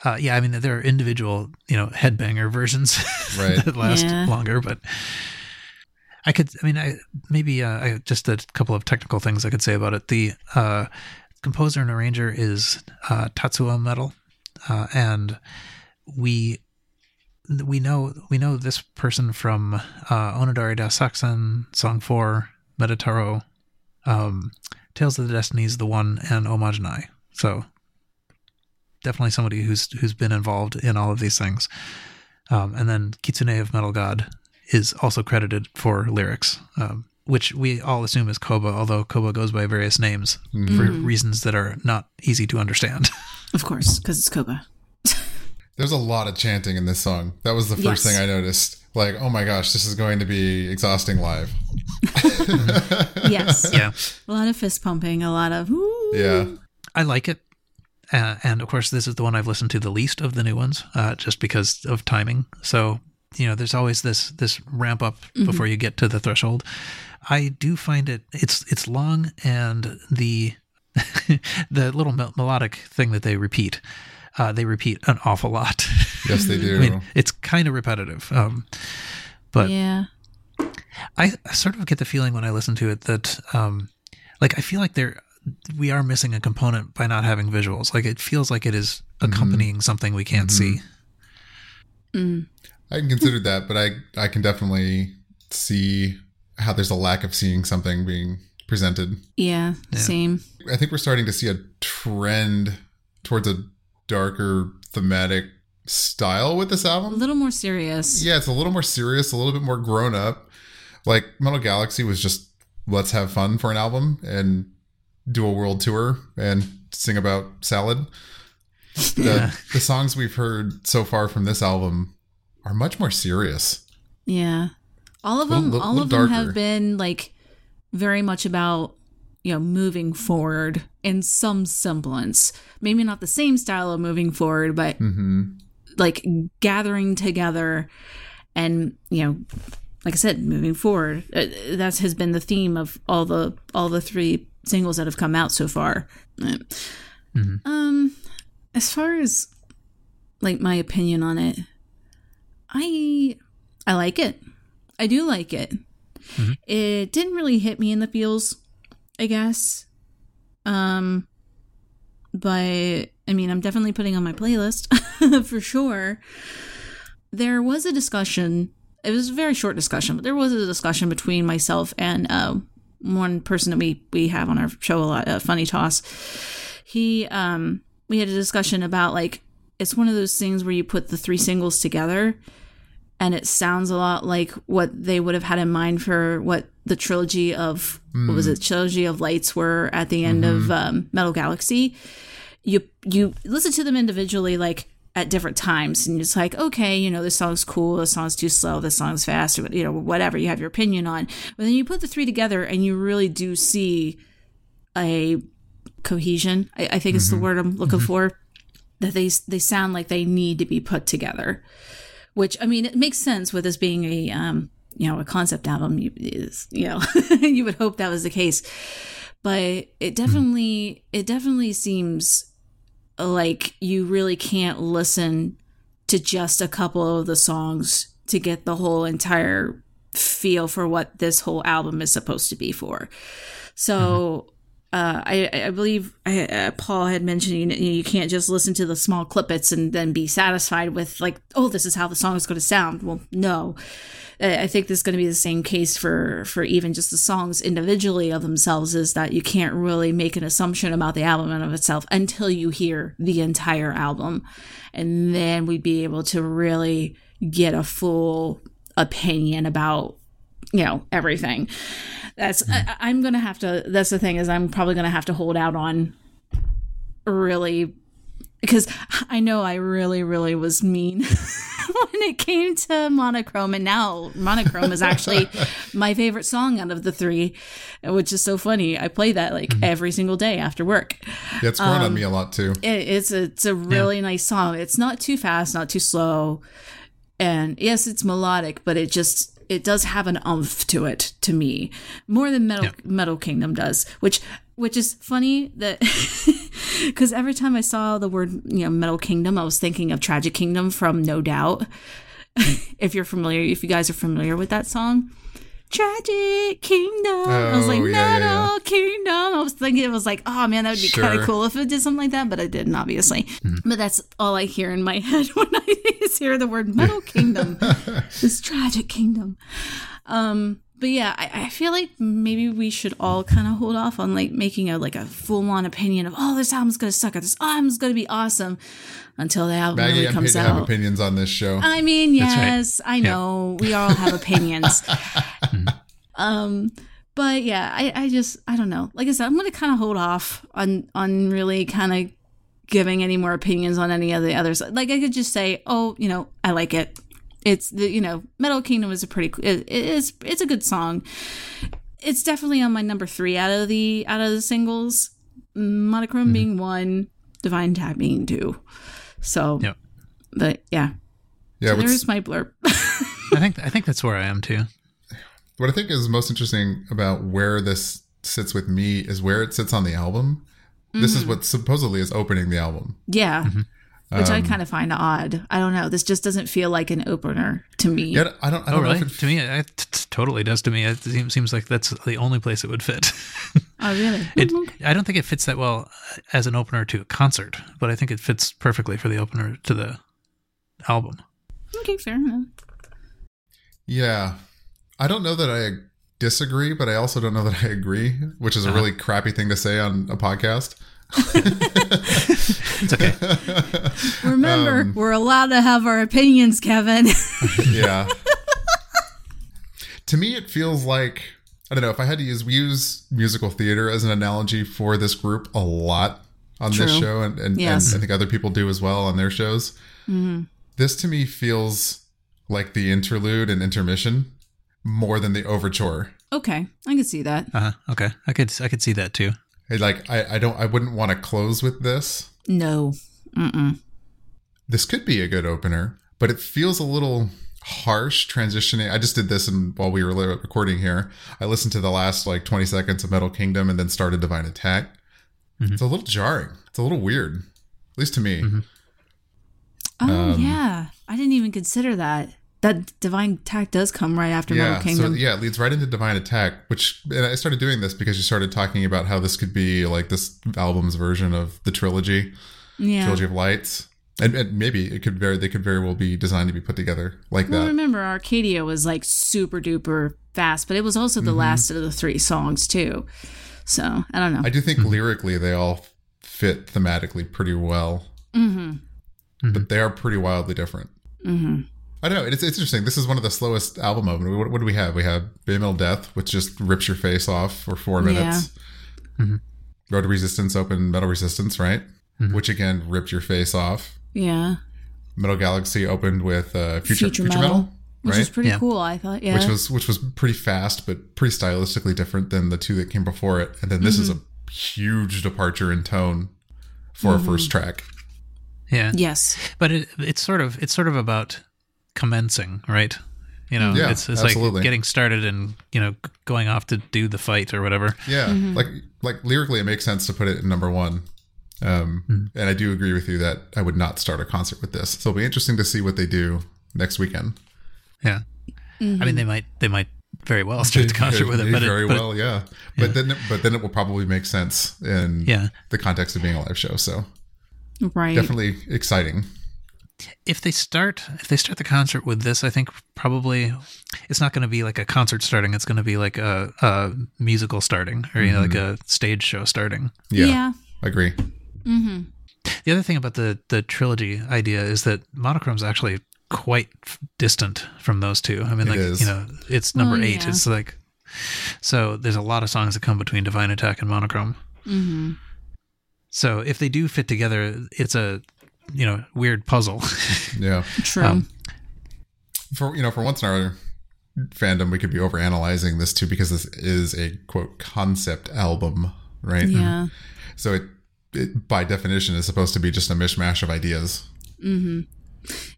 Speaker 1: Uh, yeah, I mean there are individual, you know, headbanger versions
Speaker 2: Right.
Speaker 1: that last
Speaker 3: Yeah.
Speaker 1: longer, but I could, I mean, I maybe uh, I, just a couple of technical things I could say about it. The uh, composer and arranger is uh, Tatsuo Metal, uh, and we we know we know this person from uh, Onedari Daisakusen, Song Four, Metataro, um, Tales of the Destinies, The One, and Omajanai. So definitely somebody who's who's been involved in all of these things. Um, and then Kitsune of Metal God is also credited for lyrics, um, which we all assume is Koba, although Koba goes by various names for reasons that are not easy to understand.
Speaker 3: Of course, because it's Koba.
Speaker 2: There's a lot of chanting in this song. That was the first
Speaker 3: Yes.
Speaker 2: thing I noticed. Like, oh my gosh, this is going to be exhausting live.
Speaker 3: Yes.
Speaker 1: yeah,
Speaker 3: A lot of fist pumping, a lot of ooh.
Speaker 2: Yeah.
Speaker 1: I like it. Uh, and of course, this is the one I've listened to the least of the new ones, uh, just because of timing. So you know, there's always this this ramp up before you get to the threshold. I do find it it's it's long and the the little mel- melodic thing that they repeat, uh, they repeat an awful lot.
Speaker 2: Yes, they do.
Speaker 1: I mean, it's kind of repetitive. Um, but
Speaker 3: Yeah.
Speaker 1: I sort of get the feeling when I listen to it that, um, like, I feel like there we are missing a component by not having visuals. Like, it feels like it is accompanying something we can't see.
Speaker 2: I can consider that, but I I can definitely see how there's a lack of seeing something being presented.
Speaker 3: yeah. Same.
Speaker 2: I think we're starting to see a trend towards a darker thematic style with this album.
Speaker 3: A little more serious.
Speaker 2: Yeah, it's a little more serious, a little bit more grown up. Like Metal Galaxy was just let's have fun for an album and do a world tour and sing about salad. The,
Speaker 1: Yeah.
Speaker 2: the songs we've heard so far from this album are much more serious.
Speaker 3: Yeah. All of them
Speaker 2: little-
Speaker 3: all
Speaker 2: little
Speaker 3: of them
Speaker 2: darker.
Speaker 3: have been like very much about you know moving forward in some semblance. Maybe not the same style of moving forward, but
Speaker 2: hmm
Speaker 3: like gathering together and you know like I said moving forward. Uh, That has been the theme of all the all the three singles that have come out so far. Uh, Um as far as like my opinion on it, I I like it. I do like it. It didn't really hit me in the feels, I guess. Um but I mean, I'm definitely putting on my playlist for sure. There was a discussion. It was a very short discussion, but there was a discussion between myself and uh, one person that we we have on our show a lot, uh, Funny Toss. He um we had a discussion about like it's one of those things where you put the three singles together and it sounds a lot like what they would have had in mind for what the trilogy of what was mm. it? Trilogy of lights were at the end of mm-hmm. um, metal galaxy. You you listen to them individually like at different times and it's like okay you know this song's cool this song's too slow this song's fast or you know whatever you have your opinion on. But then you put the three together and you really do see a cohesion i, I think it's the mm-hmm. word i'm looking mm-hmm. for that they they sound like they need to be put together which i mean it makes sense with this being a um you know a concept album. You, is you know you would hope that was the case. But it definitely it definitely seems like you really can't listen to just a couple of the songs to get the whole entire feel for what this whole album is supposed to be for. So uh, I, I believe I, uh, Paul had mentioned you, know, you can't just listen to the small clippets and then be satisfied with like, oh, this is how the song is going to sound. Well, no, I think this is going to be the same case for for even just the songs individually of themselves. Is that you can't really make an assumption about the album in of itself until you hear the entire album, and then we'd be able to really get a full opinion about you know everything. That's I, i'm gonna have to that's the thing is i'm probably gonna have to hold out on really because i know i really really was mean when it came to monochrome and now monochrome is actually my favorite song out of the three which is so funny. I play that like mm-hmm. every single day after work.
Speaker 2: Yeah it's grown um, on me a lot too.
Speaker 3: it, it's a, it's a really yeah. nice song. It's not too fast not too slow and yes it's melodic but it just it does have an umph to it to me more than metal yeah. metal kingdom does which which is funny that because every time i saw the word you know metal kingdom i was thinking of tragic kingdom from no doubt if you're familiar if you guys are familiar with that song Tragic Kingdom. Oh, I was like, oh, yeah, Metal yeah, yeah. Kingdom. I was thinking it was like, oh man, that would be sure. kind of cool if it did something like that, but it didn't, obviously. Mm. But that's all I hear in my head when I hear the word Metal Kingdom. this Tragic Kingdom. Um, but yeah, I, I, feel like maybe we should all kind of hold off on like making a like a full on opinion of oh this album's gonna suck or this album's gonna be awesome until the album Maggie, really comes
Speaker 2: I'm
Speaker 3: out.
Speaker 2: Have opinions on this show.
Speaker 3: I mean, yes, right. I know we all have opinions. um, but yeah, I, I just I don't know. Like I said, I'm gonna kind of hold off on on really kind of giving any more opinions on any of the others. Like I could just say, oh, you know, I like it it's the you know metal kingdom is a pretty it is it's a good song it's definitely on my number three out of the out of the singles monochrome mm-hmm. being one divine attack being two so
Speaker 1: yep.
Speaker 3: but yeah
Speaker 2: yeah
Speaker 3: so there's my blurb
Speaker 1: i think i think that's where i am too
Speaker 2: what i think is most interesting about where this sits with me is where it sits on the album mm-hmm. this is mm-hmm. what supposedly is opening the album
Speaker 3: yeah mm-hmm which um, I kind of find odd. I don't know. This just doesn't feel like an opener to me.
Speaker 2: Yeah, I don't. I don't
Speaker 1: oh, really? to me, it t- totally does. To me, it seems like that's the only place it would fit.
Speaker 3: oh, really?
Speaker 1: it, I don't think it fits that well as an opener to a concert, but I think it fits perfectly for the opener to the album.
Speaker 3: Okay, fair enough.
Speaker 2: Yeah, I don't know that I disagree, but I also don't know that I agree, which is a uh-huh. really crappy thing to say on a podcast.
Speaker 1: it's okay.
Speaker 3: Remember, um, we're allowed to have our opinions, Kevin.
Speaker 2: yeah. To me, it feels like I don't know if I had to use we use musical theater as an analogy for this group a lot on True. this show, and and, yes. and, I think other people do as well on their shows. Mm-hmm. This to me feels like the interlude and intermission more than the overture.
Speaker 3: Okay, I can see that.
Speaker 1: Uh huh. Okay, I could I could see that too
Speaker 2: like I, I don't I wouldn't want to close with this.
Speaker 3: No. Mm-mm.
Speaker 2: This could be a good opener, but it feels a little harsh transitioning. I just did this and while we were recording here. I listened to the last like 20 seconds of Metal Kingdom and then started Divine Attack. Mm-hmm. It's a little jarring. It's a little weird, at least to me. Mm-hmm.
Speaker 3: Oh um, yeah, I didn't even consider that that divine attack does come right after
Speaker 2: yeah,
Speaker 3: Mortal Kingdom.
Speaker 2: So, yeah, it leads right into divine attack, which and I started doing this because you started talking about how this could be like this album's version of the trilogy, yeah. trilogy of lights. And, and, maybe it could very they could very well be designed to be put together like well, that.
Speaker 3: Remember, Arcadia was like super duper fast, but it was also the mm-hmm. last of the three songs too. So I don't know.
Speaker 2: I do think lyrically they all fit thematically pretty well, mm-hmm. but they are pretty wildly different. I don't know. It's, it's interesting. This is one of the slowest album openers. What, what, do we have? We have Bay Death, which just rips your face off for four minutes. Yeah. Mm-hmm. Road to Resistance opened Metal Resistance, right? Mm-hmm. Which again ripped your face off.
Speaker 3: Yeah.
Speaker 2: Metal Galaxy opened with uh, Future, Future, Future Metal, Metal
Speaker 3: which right? was pretty yeah. cool. I thought, yeah,
Speaker 2: which was which was pretty fast, but pretty stylistically different than the two that came before it. And then this mm-hmm. is a huge departure in tone for a first mm-hmm. track.
Speaker 1: Yeah.
Speaker 3: Yes.
Speaker 1: But it, it's sort of it's sort of about commencing, right? You know,
Speaker 2: yeah,
Speaker 1: it's it's absolutely. like getting started and you know going off to do the fight or whatever.
Speaker 2: Yeah, mm-hmm. like like lyrically, it makes sense to put it in number one. Um, mm-hmm. And I do agree with you that I would not start a concert with this. So it'll be interesting to see what they do next weekend.
Speaker 1: Yeah, mm-hmm. I mean they might they might very well start the concert with it, but
Speaker 2: very
Speaker 1: it, but
Speaker 2: well, yeah. But then, but then it will probably make sense in
Speaker 1: Yeah.
Speaker 2: the context of being a live show. So
Speaker 3: Right.
Speaker 2: definitely exciting.
Speaker 1: If they start if they start the concert with this, I think probably it's not going to be like a concert starting. It's going to be like a, a musical starting, or you know, like a stage show starting.
Speaker 2: Yeah,
Speaker 3: yeah.
Speaker 2: agree.
Speaker 1: The other thing about the the trilogy idea is that Monochrome's actually quite distant from those two. I mean,
Speaker 2: It
Speaker 1: like
Speaker 2: is.
Speaker 1: you know, it's number
Speaker 3: Well,
Speaker 1: eight.
Speaker 3: yeah.
Speaker 1: It's like so. There's a lot of songs that come between Divine Attack and Monochrome.
Speaker 3: Mm-hmm.
Speaker 1: So if they do fit together, it's a you know weird puzzle.
Speaker 2: Yeah.
Speaker 3: True.
Speaker 1: Um,
Speaker 2: For you know, for once in our fandom, we could be overanalyzing this too because this is a quote concept album, right?
Speaker 3: yeah.
Speaker 2: So it, it by definition is supposed to be just a mishmash of ideas.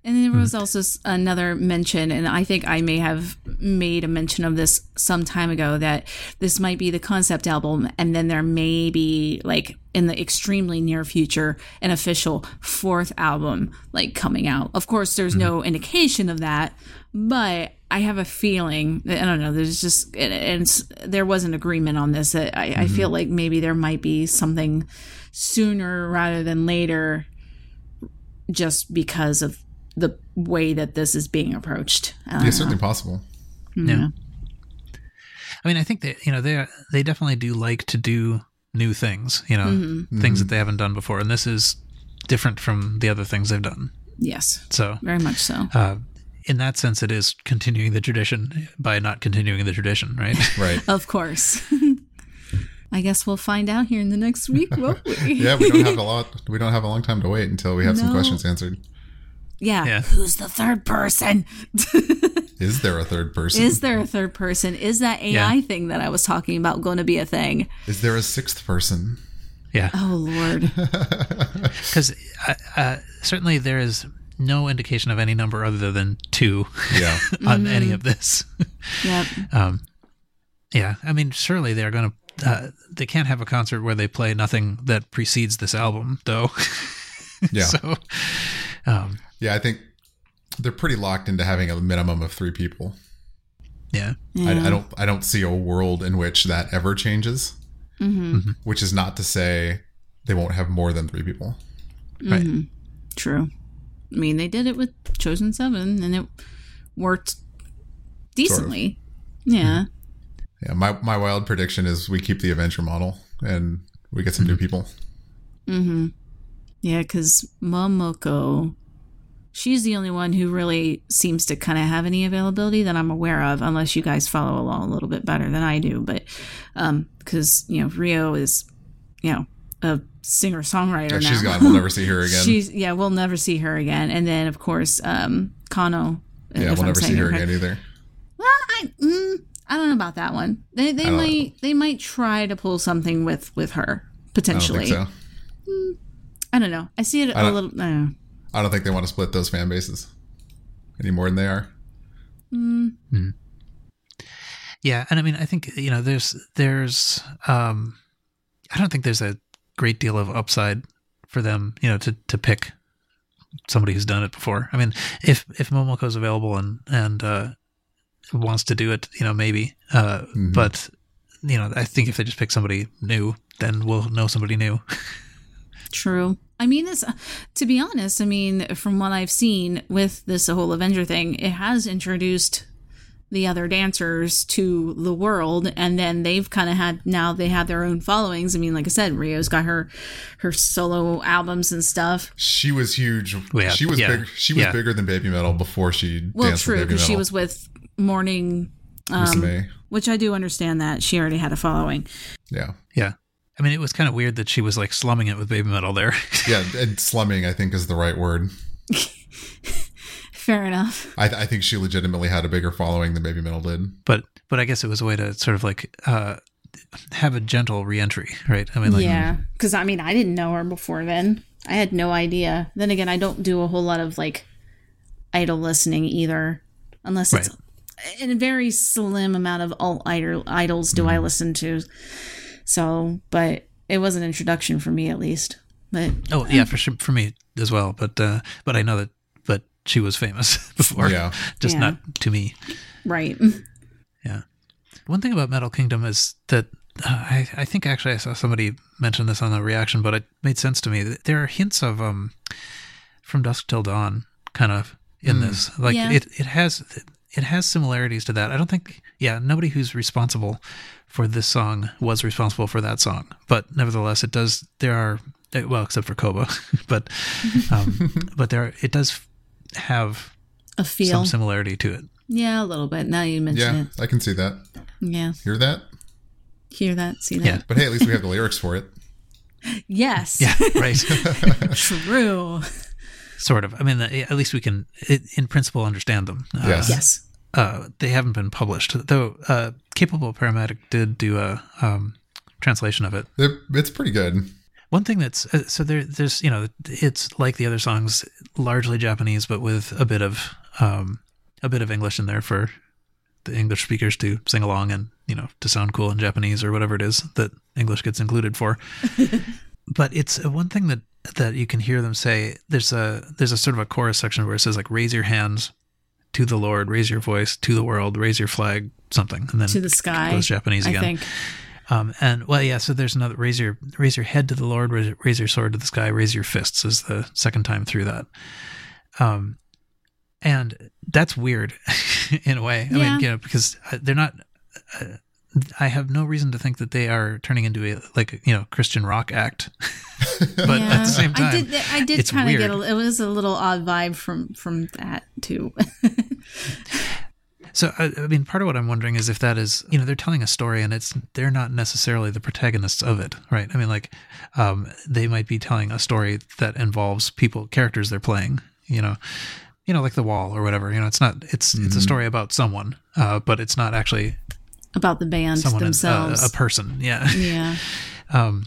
Speaker 3: And there was hmm. also another mention, and I think I may have made a mention of this some time ago that this might be the concept album, and then there may be like in the extremely near future an official fourth album like coming out. Of course, there's no mm-hmm. indication of that, but I have a feeling. I don't know. There's just and, there was an agreement on this. That I, I feel mm-hmm. like maybe there might be something sooner rather than later just because of the way that this is being approached. I don't
Speaker 2: Yeah, certainly possible.
Speaker 1: Yeah. I mean, I think that you know they they definitely do like to do new things. You know,
Speaker 3: Mm-hmm.
Speaker 1: things that they haven't done before, and this is different from the other things they've done.
Speaker 3: Yes,
Speaker 1: So,
Speaker 3: very much so.
Speaker 1: uh, in that sense, it is continuing the tradition by not continuing the tradition, right?
Speaker 2: Right.
Speaker 3: Of course. I guess we'll find out here in the next week, won't we?
Speaker 2: Yeah, we don't have a lot. We don't have a long time to wait until we have some questions answered.
Speaker 3: yeah.
Speaker 1: Yeah.
Speaker 3: Who's the third person?
Speaker 2: Is there a third person?
Speaker 3: Is there a third person? Is that AI
Speaker 1: Yeah.
Speaker 3: thing that I was talking about going to be a thing?
Speaker 2: Is there a sixth person?
Speaker 1: yeah,
Speaker 3: Oh Lord.
Speaker 1: because uh, uh, certainly there is no indication of any number other than two
Speaker 2: Yeah.
Speaker 1: on
Speaker 3: Mm-hmm.
Speaker 1: any of this.
Speaker 3: yep.
Speaker 1: Um, yeah, I mean, surely they are going to. Uh, they can't have a concert where they play nothing that precedes this album, though.
Speaker 2: Yeah.
Speaker 1: so, um,
Speaker 2: Yeah, I think they're pretty locked into having a minimum of three people.
Speaker 1: yeah,
Speaker 2: I, I don't I don't see a world in which that ever changes.
Speaker 3: Mm-hmm.
Speaker 2: Which is not to say they won't have more than three people.
Speaker 1: right.
Speaker 3: True. I mean, they did it with Chosen Seven, and it worked decently. Yeah.
Speaker 2: Yeah, my my wild prediction is we keep the Avenger model and we get some new people. Mhm.
Speaker 3: Yeah, because Momoko, she's the only one who really seems to kind of have any availability that I'm aware of, unless you guys follow along a little bit better than I do. But um, because you know Riho is, you know, a singer songwriter
Speaker 2: Yeah,
Speaker 3: now.
Speaker 2: she's gone. We'll never see her again.
Speaker 3: She's yeah, we'll never see her again. And then of course, um, Kano.
Speaker 2: yeah, we'll
Speaker 3: I'm
Speaker 2: never see her again either.
Speaker 3: Well, I, mm, I don't know about that one. They they
Speaker 2: don't
Speaker 3: might they might try to pull something with with her
Speaker 2: I don't
Speaker 3: potentially.
Speaker 2: think so.
Speaker 3: I don't know. I see it a little. I don't.
Speaker 2: I don't think they want to split those fan bases any more than they are.
Speaker 1: Yeah, and I mean, I think you know, there's there's um, I don't think there's a great deal of upside for them, you know, to to pick somebody who's done it before. I mean, if if Momoko's available and and uh, wants to do it, you know, maybe. Uh, But you know, I think if they just pick somebody new, then we'll know somebody new.
Speaker 3: True. I mean, this. To be honest, I mean, from what I've seen with this whole Avenger thing, it has introduced the other dancers to the world, and then they've kind of had now they have their own followings. I mean, like I said, Riho's got her her solo albums and stuff.
Speaker 2: She was huge.
Speaker 1: Yeah,
Speaker 2: she was
Speaker 1: yeah,
Speaker 2: big. She was
Speaker 1: yeah.
Speaker 2: bigger than Baby Metal before she
Speaker 3: Well,
Speaker 2: danced
Speaker 3: true because she was with Morning, um,
Speaker 2: May.
Speaker 3: which I do understand that she already had a following.
Speaker 2: Yeah,
Speaker 1: yeah. I mean, it was kind of weird that she was like slumming it with baby metal there.
Speaker 2: yeah. And slumming, I think, is the right word.
Speaker 3: Fair enough.
Speaker 2: I, I think she legitimately had a bigger following than Baby Metal did.
Speaker 1: but but I guess it was a way to sort of like uh, have a gentle reentry, right? I mean, like,
Speaker 3: yeah, because I mean, I didn't know her before then. I had no idea. Then again, I don't do a whole lot of like idol listening either, unless it's in a very slim amount of alt idols do I listen to. So, but it was an introduction for me at least. But
Speaker 1: Oh yeah, for sure, for me as well. But uh, but I know that, but she was famous before.
Speaker 2: Yeah.
Speaker 1: just
Speaker 3: Yeah.
Speaker 1: not to me.
Speaker 3: right,
Speaker 1: Yeah. One thing about Metal Kingdom is that uh, I, I think actually I saw somebody mention this on the reaction, but it made sense to me. There are hints of um, from dusk till dawn, kind of in this. Like
Speaker 3: Yeah.
Speaker 1: it, it has it has similarities to that. I don't think, yeah, nobody who's responsible for this song was responsible for that song, but nevertheless, it does. There are eh, well, except for Koba, but um, but there it does have
Speaker 3: A feel.
Speaker 1: some similarity to it.
Speaker 3: yeah, a little bit. Now you mention
Speaker 2: Yeah,
Speaker 3: it.
Speaker 2: I can see that.
Speaker 3: Yeah.
Speaker 2: Hear that?
Speaker 3: Hear that, see that.
Speaker 1: Yeah.
Speaker 2: But hey, at least we have the lyrics for it.
Speaker 3: Yes.
Speaker 1: Yeah, right.
Speaker 3: True.
Speaker 1: Sort of. I mean, at least we can, in principle, understand them. Uh,
Speaker 2: Yes.
Speaker 3: Yes.
Speaker 1: uh, they haven't been published, though. Uh, Capable Paramedic did do a um, translation of it.
Speaker 2: It- It's pretty good.
Speaker 1: One thing that's uh, so there, there's you know, it's like the other songs, largely Japanese, but with a bit of um, a bit of English in there for the English speakers to sing along and you know to sound cool in Japanese or whatever it is that English gets included for. but it's uh, one thing that that you can hear them say. There's a there's a sort of a chorus section where it says like raise your hands to the Lord, raise your voice to the world, raise your flag, something, and then
Speaker 3: To the sky.
Speaker 1: goes Japanese
Speaker 3: I
Speaker 1: again.
Speaker 3: think.
Speaker 1: Um, and well, yeah. So there's another raise your raise your head to the Lord, raise, raise your sword to the sky, raise your fists is the second time through that. Um, and that's weird in a way. I
Speaker 3: Yeah.
Speaker 1: mean, you know, because uh, they're not. Uh, I have no reason to think that they are turning into a like you know Christian rock act. but at the same time,
Speaker 3: I did. I did
Speaker 1: it's
Speaker 3: kind of get.
Speaker 1: weird.
Speaker 3: A, it was a little odd vibe from from that too.
Speaker 1: So I, I mean, part of what I'm wondering is if that is, you know, they're telling a story and it's they're not necessarily the protagonists of it, right? I mean, like um, they might be telling a story that involves people, characters they're playing, you know, you know, like the wall or whatever. You know, it's not it's it's a story about someone, uh, but it's not actually
Speaker 3: about the band
Speaker 1: someone in-
Speaker 3: themselves.
Speaker 1: uh, a person. Yeah.
Speaker 3: yeah.
Speaker 1: um,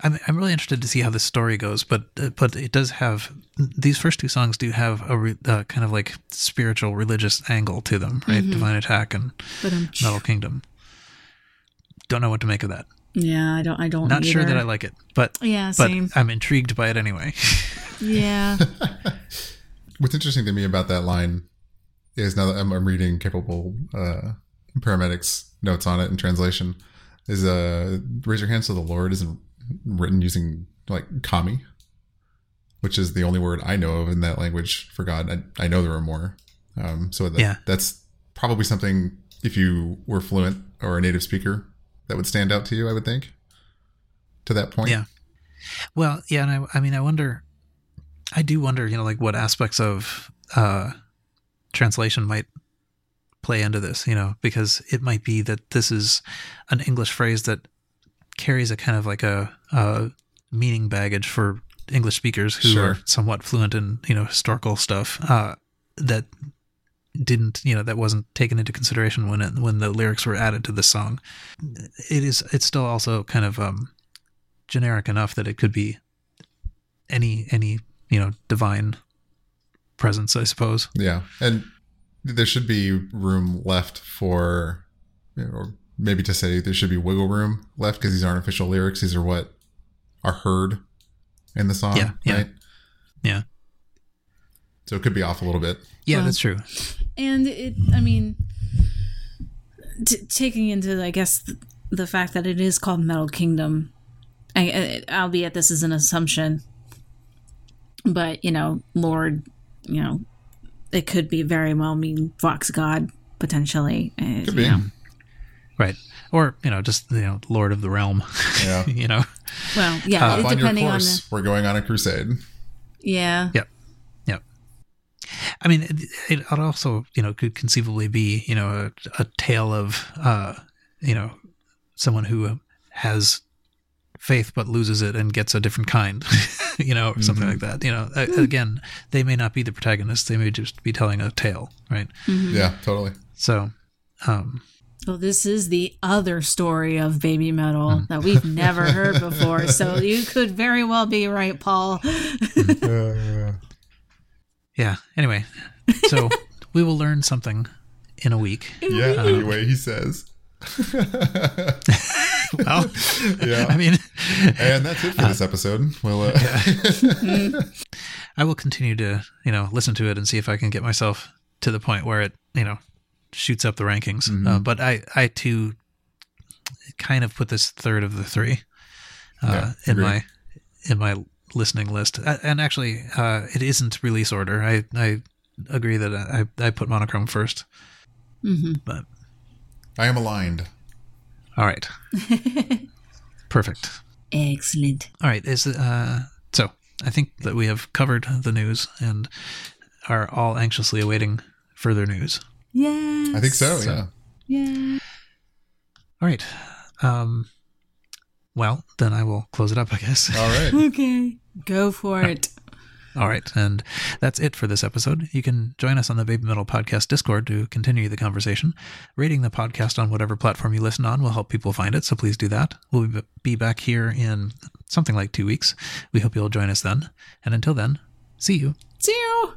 Speaker 1: I'm I'm really interested to see how this story goes, but uh, but it does have these first two songs do have a re, uh, kind of like spiritual religious angle to them, right? Divine Attack and
Speaker 3: But um,
Speaker 1: Metal Kingdom. Don't know what to make of that.
Speaker 3: yeah, I don't. I don't.
Speaker 1: Not sure
Speaker 3: either.
Speaker 1: that I like it, but
Speaker 3: Yeah,
Speaker 1: but
Speaker 3: same.
Speaker 1: I'm intrigued by it anyway.
Speaker 3: Yeah.
Speaker 2: What's interesting to me about that line is now that I'm, I'm reading capable uh, paramedics notes on it in translation is uh raise your hands to the Lord isn't written using like kami, which is the only word I know of in that language for God. I, I know there are more. Um, so that,
Speaker 1: Yeah.
Speaker 2: that's probably something if you were fluent or a native speaker that would stand out to you. I would think to that point.
Speaker 1: Yeah. well, yeah, and I, I mean, I wonder, I do wonder, you know, like what aspects of uh, translation might play into this, you know, because it might be that this is an English phrase that carries a kind of like a, a meaning baggage for English speakers who
Speaker 2: Sure.
Speaker 1: are somewhat fluent in, you know, historical stuff uh, that didn't, you know, that wasn't taken into consideration when it, when the lyrics were added to the song. It is, it's still also kind of um, generic enough that it could be any any you know divine presence, I suppose.
Speaker 2: Yeah, and there should be room left for, or maybe to say there should be wiggle room left because these aren't official lyrics. These are what are heard in the song,
Speaker 1: Yeah, yeah.
Speaker 2: right?
Speaker 1: Yeah,
Speaker 2: So it could be off a little bit.
Speaker 1: yeah,
Speaker 3: Well,
Speaker 1: that's true.
Speaker 3: and it i mean t- taking into i guess th- the fact that it is called metal kingdom I, I, albeit this is an assumption but you know lord you know it could be very well mean fox god potentially uh,
Speaker 2: Could
Speaker 3: you
Speaker 2: be.
Speaker 3: know.
Speaker 1: Right, or you know, just you know, Lord of the Realm.
Speaker 2: Yeah.
Speaker 1: you know,
Speaker 3: well yeah
Speaker 2: Up
Speaker 3: it,
Speaker 2: on your
Speaker 3: depending on the
Speaker 2: we're going on a crusade.
Speaker 3: yeah
Speaker 1: Yep. Yep. I mean, it, it also, you know, could conceivably be, you know, a, a tale of, uh, you know, someone who has faith but loses it and gets a different kind, you know, or something like that. You know, a- again, they may not be the protagonists; they may just be telling a tale, right?
Speaker 2: Yeah, totally.
Speaker 1: So, um,
Speaker 3: So this is the other story of baby metal that we've never heard before. So you could very well be right, Paul.
Speaker 2: Uh,
Speaker 1: yeah. Anyway, so we will learn something in a week.
Speaker 2: yeah. Anyway, he says.
Speaker 1: Well,
Speaker 2: Yeah.
Speaker 1: I mean,
Speaker 2: And that's it for this episode. Well, uh,
Speaker 1: I will continue to, you know, listen to it and see if I can get myself to the point where it, you know, shoots up the rankings. Uh, but I I too kind of put this third of the three uh,
Speaker 2: Yeah,
Speaker 1: in
Speaker 2: agreed.
Speaker 1: my in my listening list. Uh, and actually, uh, it isn't release order. I I agree that I I put monochrome first.
Speaker 3: Mm-hmm.
Speaker 1: But
Speaker 2: I am aligned.
Speaker 1: All right, perfect.
Speaker 3: Excellent.
Speaker 1: All right, is uh so I think that we have covered the news and are all anxiously awaiting further news.
Speaker 3: Yeah.
Speaker 2: I think so, yeah.
Speaker 3: Yeah.
Speaker 1: All right. Um well, then I will close it up, I guess.
Speaker 2: All right.
Speaker 3: Okay. Go for it.
Speaker 1: All right, and that's it for this episode. You can join us on the Baby Metal Podcast Discord to continue the conversation. Rating the podcast on whatever platform you listen on will help people find it, so please do that. We'll be- back here in something like two weeks. We hope you'll join us then. And until then, see you.
Speaker 3: See you.